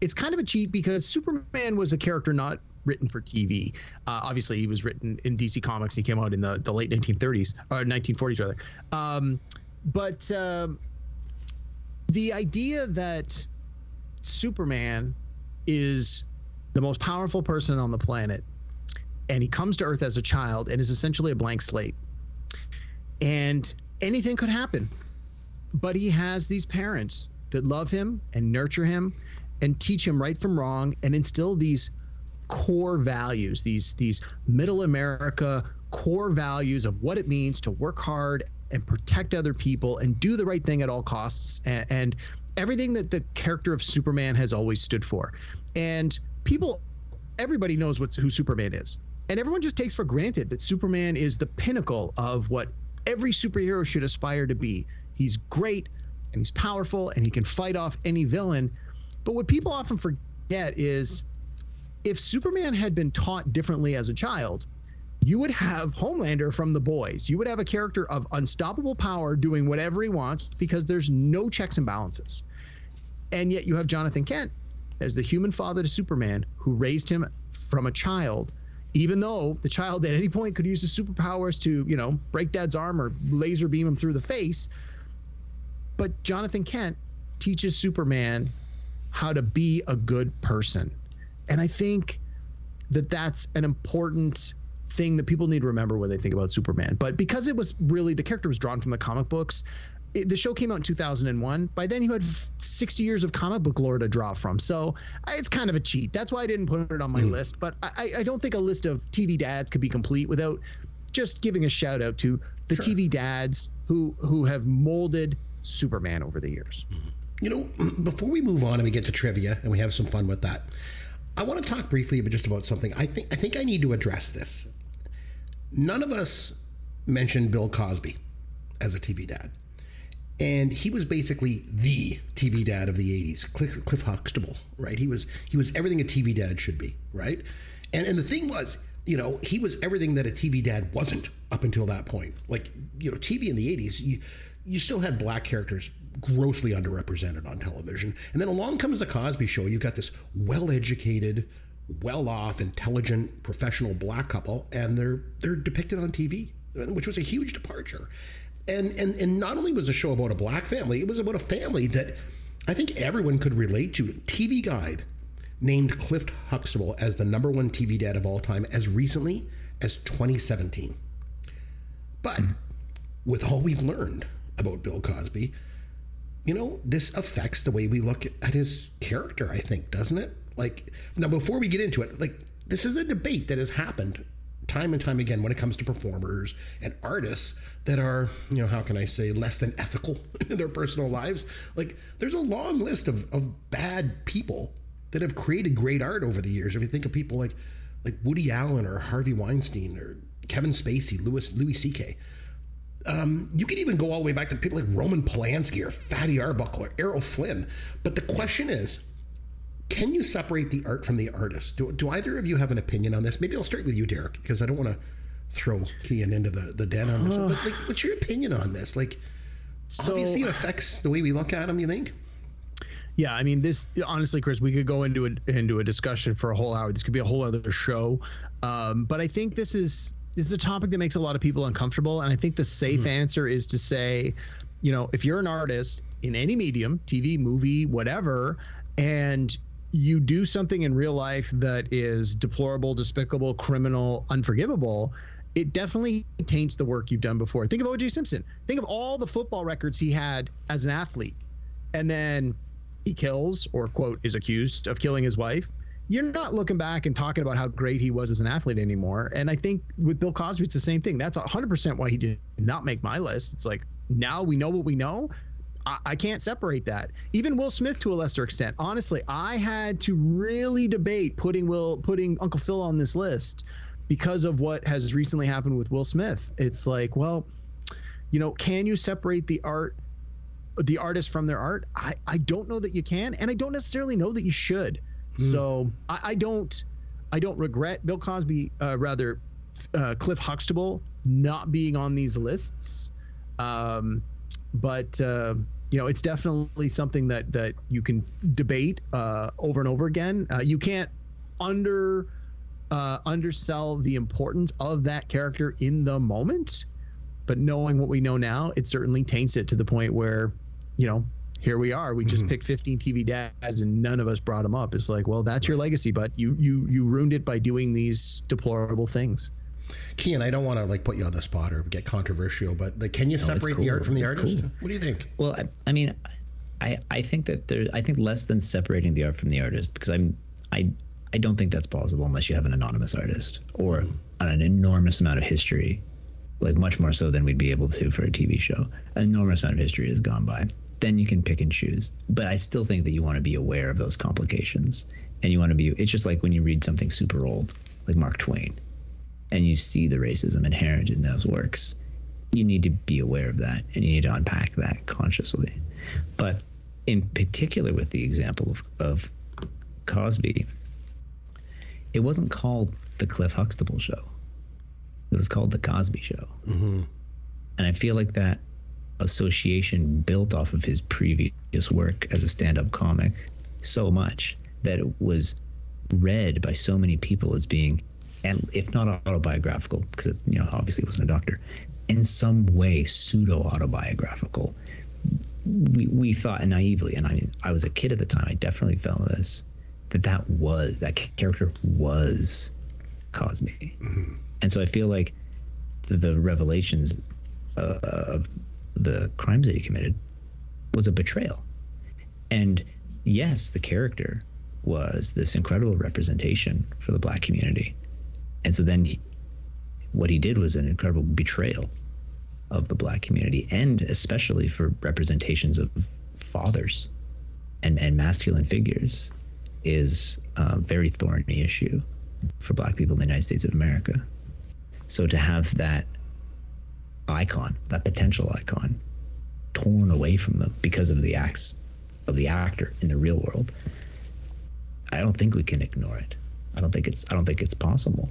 it's kind of a cheat because Superman was a character not written for TV. Uh, obviously, he was written in DC Comics. He came out in the, the late 1930s or 1940s rather. Um, but um, the idea that Superman is the most powerful person on the planet, and he comes to Earth as a child and is essentially a blank slate, and anything could happen. But he has these parents that love him and nurture him and teach him right from wrong and instill these core values, these these middle America core values of what it means to work hard and protect other people and do the right thing at all costs and, and everything that the character of Superman has always stood for. And people everybody knows who Superman is. And everyone just takes for granted that Superman is the pinnacle of what every superhero should aspire to be. He's great and he's powerful and he can fight off any villain. But what people often forget is if Superman had been taught differently as a child, you would have Homelander from the boys. You would have a character of unstoppable power doing whatever he wants because there's no checks and balances. And yet you have Jonathan Kent as the human father to Superman who raised him from a child, even though the child at any point could use his superpowers to, you know, break dad's arm or laser beam him through the face. But Jonathan Kent teaches Superman how to be a good person and I think that that's an important thing that people need to remember when they think about Superman. But because it was really the character was drawn from the comic books, it, the show came out in 2001. By then, you had 60 years of comic book lore to draw from. So it's kind of a cheat. That's why I didn't put it on my mm. list. But I, I, don't think a list of TV dads could be complete without just giving a shout out to the sure. TV dads who who have molded Superman over the years. You know, before we move on and we get to trivia and we have some fun with that, I want to talk briefly but just about something. I think I think I need to address this. None of us mentioned Bill Cosby as a TV dad. And he was basically the TV dad of the 80s, Cliff, Cliff Huxtable, right? He was he was everything a TV dad should be, right? And and the thing was, you know, he was everything that a TV dad wasn't up until that point. Like, you know, TV in the 80s, you you still had black characters grossly underrepresented on television. And then along comes the Cosby Show. You've got this well-educated, well-off, intelligent, professional black couple, and they're they're depicted on TV, which was a huge departure. And and and not only was the show about a black family, it was about a family that I think everyone could relate to. TV Guide named Cliff Huxtable as the number one TV dad of all time as recently as 2017. But with all we've learned about Bill Cosby, you know, this affects the way we look at his character, I think, doesn't it? Like, now, before we get into it, like, this is a debate that has happened time and time again when it comes to performers and artists that are, you know, how can I say, less than ethical in their personal lives. Like, there's a long list of, of bad people that have created great art over the years. If you think of people like like Woody Allen or Harvey Weinstein or Kevin Spacey, Louis Louis C.K. Um, you can even go all the way back to people like Roman Polanski or Fatty Arbuckle or Errol Flynn. But the question is, can you separate the art from the artist? Do, do either of you have an opinion on this? Maybe I'll start with you, Derek, because I don't want to throw Kian into the, the den on this. But like, what's your opinion on this? Like, So- obviously, it affects the way we look at them. You think? Yeah, I mean, this honestly, Chris, we could go into a, into a discussion for a whole hour. This could be a whole other show. Um, but I think this is this is a topic that makes a lot of people uncomfortable, and I think the safe answer is to say, you know, if you're an artist in any medium, TV, movie, whatever, and you do something in real life that is deplorable, despicable, criminal, unforgivable, it definitely taints the work you've done before. Think of O.J. Simpson. Think of all the football records he had as an athlete, and then he kills or quote is accused of killing his wife you're not looking back and talking about how great he was as an athlete anymore and i think with bill cosby it's the same thing that's 100% why he did not make my list it's like now we know what we know I, I can't separate that. Even will smith to a lesser extent. Honestly i had to really debate putting will putting uncle phil on this list because of what has recently happened with will smith. It's like well you know can you separate the art the artist from their art? I, I don't know that you can and i don't necessarily know that you should. So I, I don't i don't regret bill cosby uh, rather uh, cliff huxtable not being on these lists. Um, but uh, you know it's definitely something that that you can debate uh, over and over again uh, you can't under uh, undersell the importance of that character in the moment but knowing what we know now, it certainly taints it to the point where, you know, here we are. We just picked 15 TV dads, and none of us brought them up. It's like, well, that's your legacy, but you you you ruined it by doing these deplorable things. Kian, I don't want to like put you on the spot or get controversial, but like, can you separate the art from the It's artist? cool. What do you think? Well, I, I mean, I I think that there. I think less than separating the art from the artist because I'm I I don't think that's possible unless you have an anonymous artist or an enormous amount of history, like much more so than we'd be able to for a TV show. An enormous amount of history has gone by. Then you can pick and choose. But I still think that you want to be aware of those complications, and you want to be. It's just like when you read something super old, like Mark Twain, and you see the racism inherent in those works you need to be aware of that and you need to unpack that consciously. But in particular, with the example of, of Cosby, it wasn't called the Cliff Huxtable Show. It was called the Cosby Show. Mm-hmm. And I feel like that association built off of his previous work as a stand-up comic so much that it was read by so many people as being and if not autobiographical because you know obviously he wasn't a doctor in some way pseudo autobiographical we, we thought naively and i mean i was a kid at the time i definitely felt this that that was that character was cosby. And so i feel like the revelations uh, of the crimes that he committed was a betrayal. And yes the character was this incredible representation for the black community and so then he, what he did was an incredible betrayal of the black community and especially for representations of fathers and, and masculine figures is a very thorny issue for black people in the United States of America. So to have that icon, that potential icon, torn away from them because of the acts of the actor in the real world, I don't think we can ignore it. I don't think it's I don't think it's possible.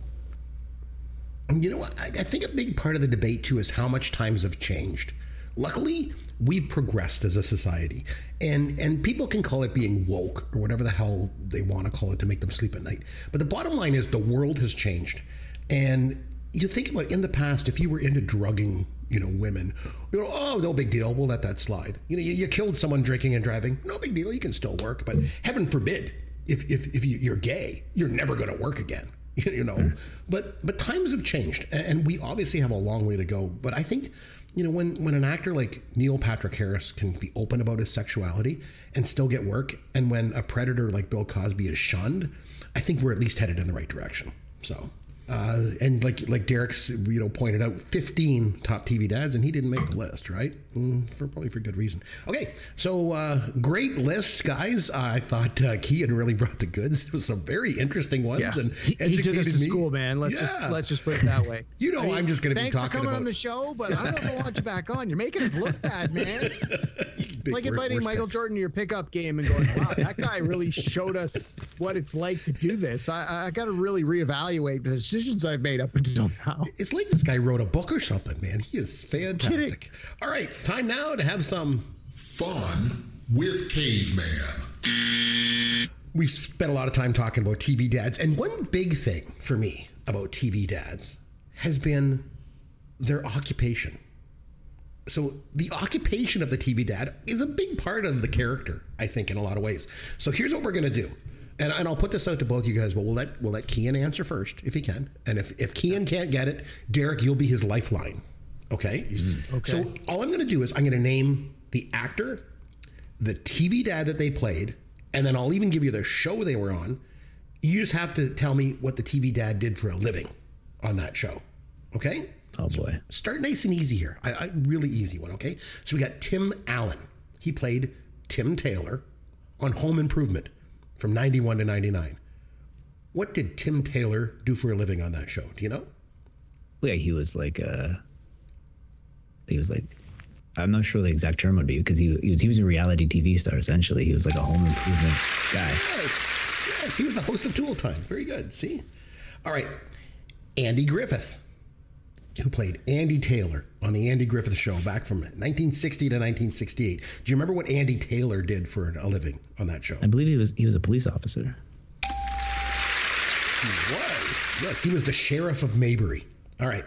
You know? I, I think a big part of the debate too is how much times have changed. Luckily, we've progressed as a society, and and people can call it being woke or whatever the hell they want to call it to make them sleep at night. But the bottom line is the world has changed, and you think about in the past if you were into drugging, you know, women, you know, oh, no big deal, we'll let that slide. You know, you, you killed someone drinking and driving, no big deal, you can still work. But heaven forbid, if if if you, you're gay, you're never going to work again. you know? But but times have changed and we obviously have a long way to go. But i think you know when when an actor like neil patrick harris can be open about his sexuality and still get work and when a predator like bill cosby is shunned i think we're at least headed in the right direction. So Uh, and like like Derek's you know pointed out, 15 top TV dads, and he didn't make the list, right? Mm, for probably for good reason. Okay, so uh, great lists, guys. I thought uh, Kian really brought the goods. It was some very interesting ones, Yeah, and he, he took us to me. school, man. Let's just let's just put it that way. You know, I'm just gonna be talking. thanks for coming about- on the show, but I don't know if I want you back on. You're making us look bad, man. Big like inviting Michael picks. Jordan to your pickup game and going, "Wow, that guy really showed us what it's like to do this." I, I got to really reevaluate the decisions I've made up until now. It's like this guy wrote a book or something, man. He is fantastic. All right, time now to have some Fun with Caveman. we've spent a lot of time talking about TV dads, and one big thing for me about TV dads has been their occupation. So the occupation of the TV dad is a big part of the character, I think, in a lot of ways. So here's what we're gonna do. And, and I'll put this out to both you guys, but we'll let we'll let Kian answer first if he can. And if, if Kian can't get it, Derek, you'll be his lifeline. Okay? Okay. So all I'm gonna do is I'm gonna name the actor, the TV dad that they played, and then I'll even give you the show they were on. You just have to tell me what the TV dad did for a living on that show. Okay? Oh boy. Start nice and easy here. I, I really easy one, okay? So we got Tim Allen. He played Tim Taylor on Home Improvement from 91 to 99. What did Tim Taylor do for a living on that show? Do you know? Yeah, he was like uh he was like I'm not sure the exact term would be because he, he was he was a reality TV star essentially. He was like a home improvement guy. Yes. Yes, he was the host of Tool Time. Very good. See? All right. Andy Griffith, who played Andy Taylor on the Andy Griffith Show back from 1960 to 1968. Do you remember what Andy Taylor did for a living on that show? I believe he was he was a police officer. He was. Yes, he was the sheriff of Mayberry. All right.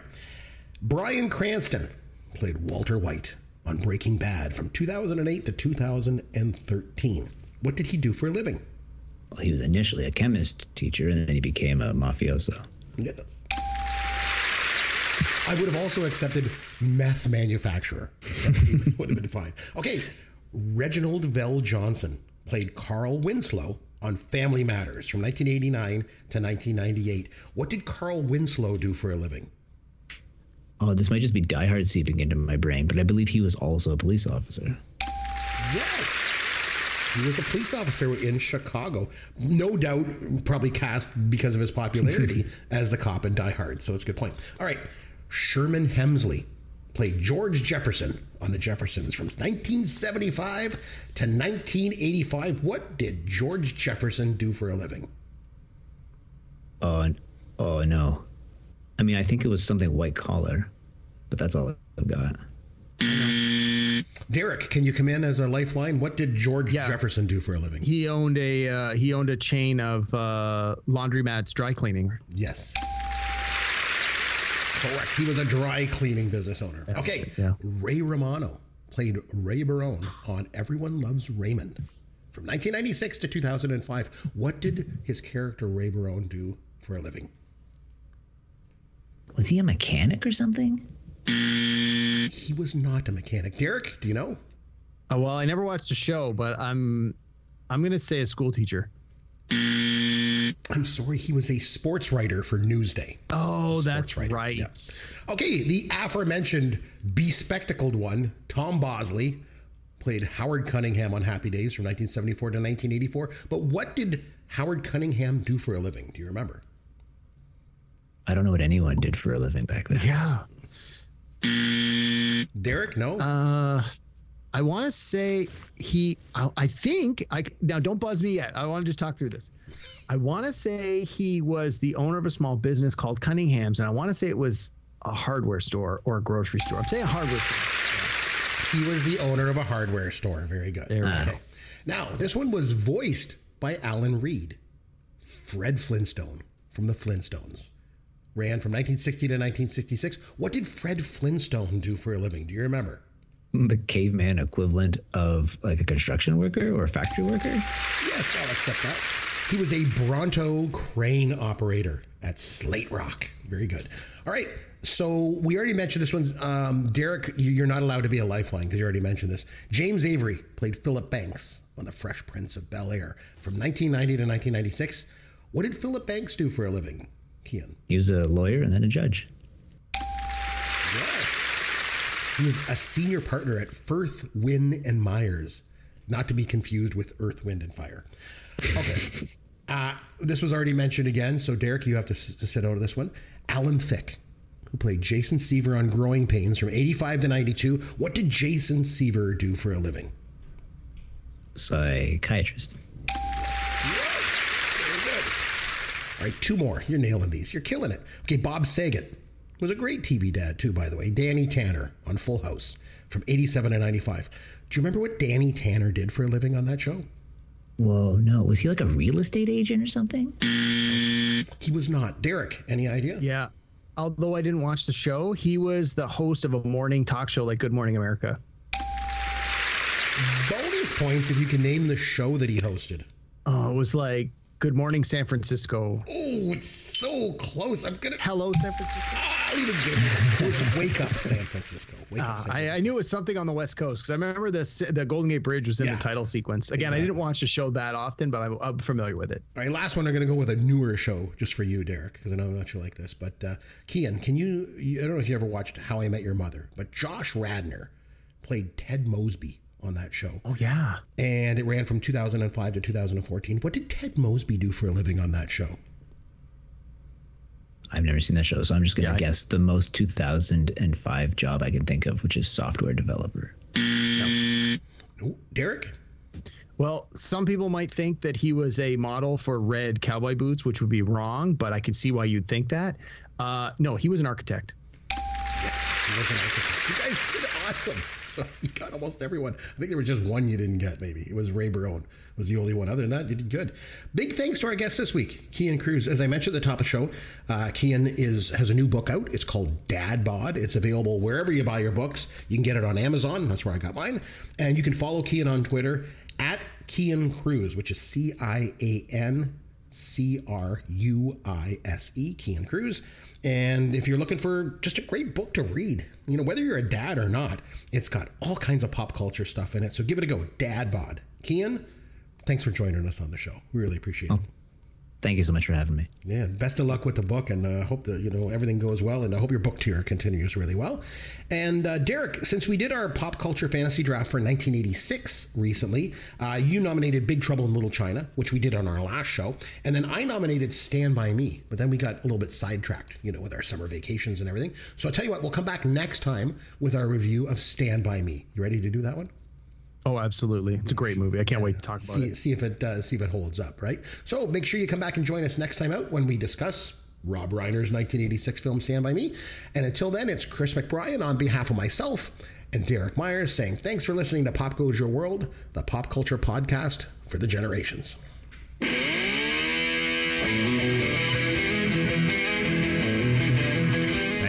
Bryan Cranston played Walter White on Breaking Bad from 2008 to 2013. What did he do for a living? Well, he was initially a chemist teacher and then he became a mafioso. Yes. I would have also accepted meth manufacturer. Would have been fine. Okay. Reginald VelJohnson played Carl Winslow on Family Matters from 1989 to 1998. What did Carl Winslow do for a living? Oh, this might just be Die Hard seeping into my brain, but I believe he was also a police officer. Yes. He was a police officer in Chicago. No doubt, probably cast because of his popularity as the cop in Die Hard. So it's a good point. All right. Sherman Hemsley played George Jefferson on The Jeffersons from 1975 to 1985. What did George Jefferson do for a living? Uh, oh, and- oh uh, no. I mean, I think it was something white collar, but that's all I've got. Derek, can you come in as a lifeline? What did George Yeah. Jefferson do for a living? He owned a uh, he owned a chain of uh, laundromats, dry cleaning. Yes. Correct. He was a dry cleaning business owner. Okay. yeah. Ray Romano played Ray Barone on Everyone Loves Raymond from 1996 to 2005. What did his character Ray Barone do for a living? Was he a mechanic or something? He was not a mechanic. Derek, do you know? Uh, well, I never watched the show, but I'm I'm gonna say a school teacher. I'm sorry, he was a sports writer for Newsday. Oh, that's writer, right. yeah. Okay, the aforementioned bespectacled one, Tom Bosley, played Howard Cunningham on Happy Days from 1974 to 1984. But what did Howard Cunningham do for a living? Do you remember? I don't know what anyone did for a living back then. Yeah. Derek, no? Uh, I want to say he. I, I think I now don't buzz me yet. I want to just talk through this. I want to say he was the owner of a small business called Cunningham's, and I want to say it was a hardware store or a grocery store. I'm saying a hardware store. he was the owner of a hardware store. Very good. There we go. Now, this one was voiced by Alan Reed, Fred Flintstone from the Flintstones. Ran from 1960 to 1966. What did Fred Flintstone do for a living? Do you remember? The caveman equivalent of like a construction worker or a factory worker? Yes, I'll accept that. He was a Bronto crane operator at Slate Rock. Very good. All right. So we already mentioned this one. Um, Derek, you- you're not allowed to be a lifeline because you already mentioned this. James Avery played Philip Banks on The Fresh Prince of Bel Air from 1990 to 1996. What did Philip Banks do for a living? Kian? He was a lawyer and then a judge. Yes. He was a senior partner at Firth, Wynn, and Myers, not to be confused with Earth, Wind, and Fire. Okay. Uh, this was already mentioned again, so Derek, you have to, s- to sit out of this one. Alan Thicke, who played Jason Seaver on Growing Pains from 85 to 92. What did Jason Seaver do for a living? Psychiatrist. All right, two more. You're nailing these. You're killing it. Okay, Bob Saget was a great TV dad, too, by the way. Danny Tanner on Full House from 87 to 95. Do you remember what Danny Tanner did for a living on that show? Whoa, no. Was he like a real estate agent or something? He was not. Derek, any idea? Yeah. Although I didn't watch the show, he was the host of a morning talk show like Good Morning America. Bonus points if you can name the show that he hosted. Oh, it was like Good Morning San Francisco. Oh, it's so close. I'm gonna. Hello, San Francisco. Even give you. It was Wake Up San Francisco. Wake Up Ah, San I, I knew it was something on the West Coast because I remember the the Golden Gate Bridge was in Yeah. the title sequence. Again, I didn't watch the show that often, but I'm, I'm familiar with it. All right, last one. I'm to go with a newer show just for you, Derek, because I know I'm not you like this. But uh, Kian, can you, you? I don't know if you ever watched How I Met Your Mother, but Josh Radnor played Ted Mosby on that show, Oh yeah. and it ran from 2005 to 2014. What did Ted Mosby do for a living on that show? I've never seen that show, so I'm just gonna Yeah, I- guess the most 2005 job I can think of, which is software developer. No, Derek. Well, some people might think that he was a model for red cowboy boots, which would be wrong, but I can see why you'd think that. Uh, no, he was an architect. Yes, he was an architect. You guys did awesome. So you got almost everyone. I think there was just one you didn't get. Maybe it was Ray Barone was the only one. Other than that, you did good. Big thanks to our guest this week, Kian Cruise. As I mentioned at the top of the show, uh, is has a new book out. It's called Dad Bod. It's available wherever you buy your books. You can get it on Amazon. That's where I got mine. And you can follow Kian on Twitter at Kian Cruise, which is C I A N C R U I S E, Kian Cruise. And if you're looking for just a great book to read, you know, whether you're a dad or not, it's got all kinds of pop culture stuff in it. So give it a go. Dad Bod. Kian, thanks for joining us on the show. We really appreciate it. Thank you so much for having me. Yeah, best of luck with the book, and uh, hope that you know everything goes well, and I hope your book tour continues really well. And uh, Derek, since we did our pop culture fantasy draft for 1986 recently, uh, you nominated Big Trouble in Little China, which we did on our last show, and then I nominated Stand by Me, but then we got a little bit sidetracked, you know, with our summer vacations and everything. So I'll tell you what, we'll come back next time with our review of Stand by Me. You ready to do that one? Oh, absolutely. It's a great movie. I can't wait to talk about see, it. see if it does, see if it holds up, right? So make sure you come back and join us next time out when we discuss Rob Reiner's 1986 film Stand By Me. And until then, it's Chris McBrien on behalf of myself and Derek Myers saying thanks for listening to Pop Goes Your World, the pop culture podcast for the generations.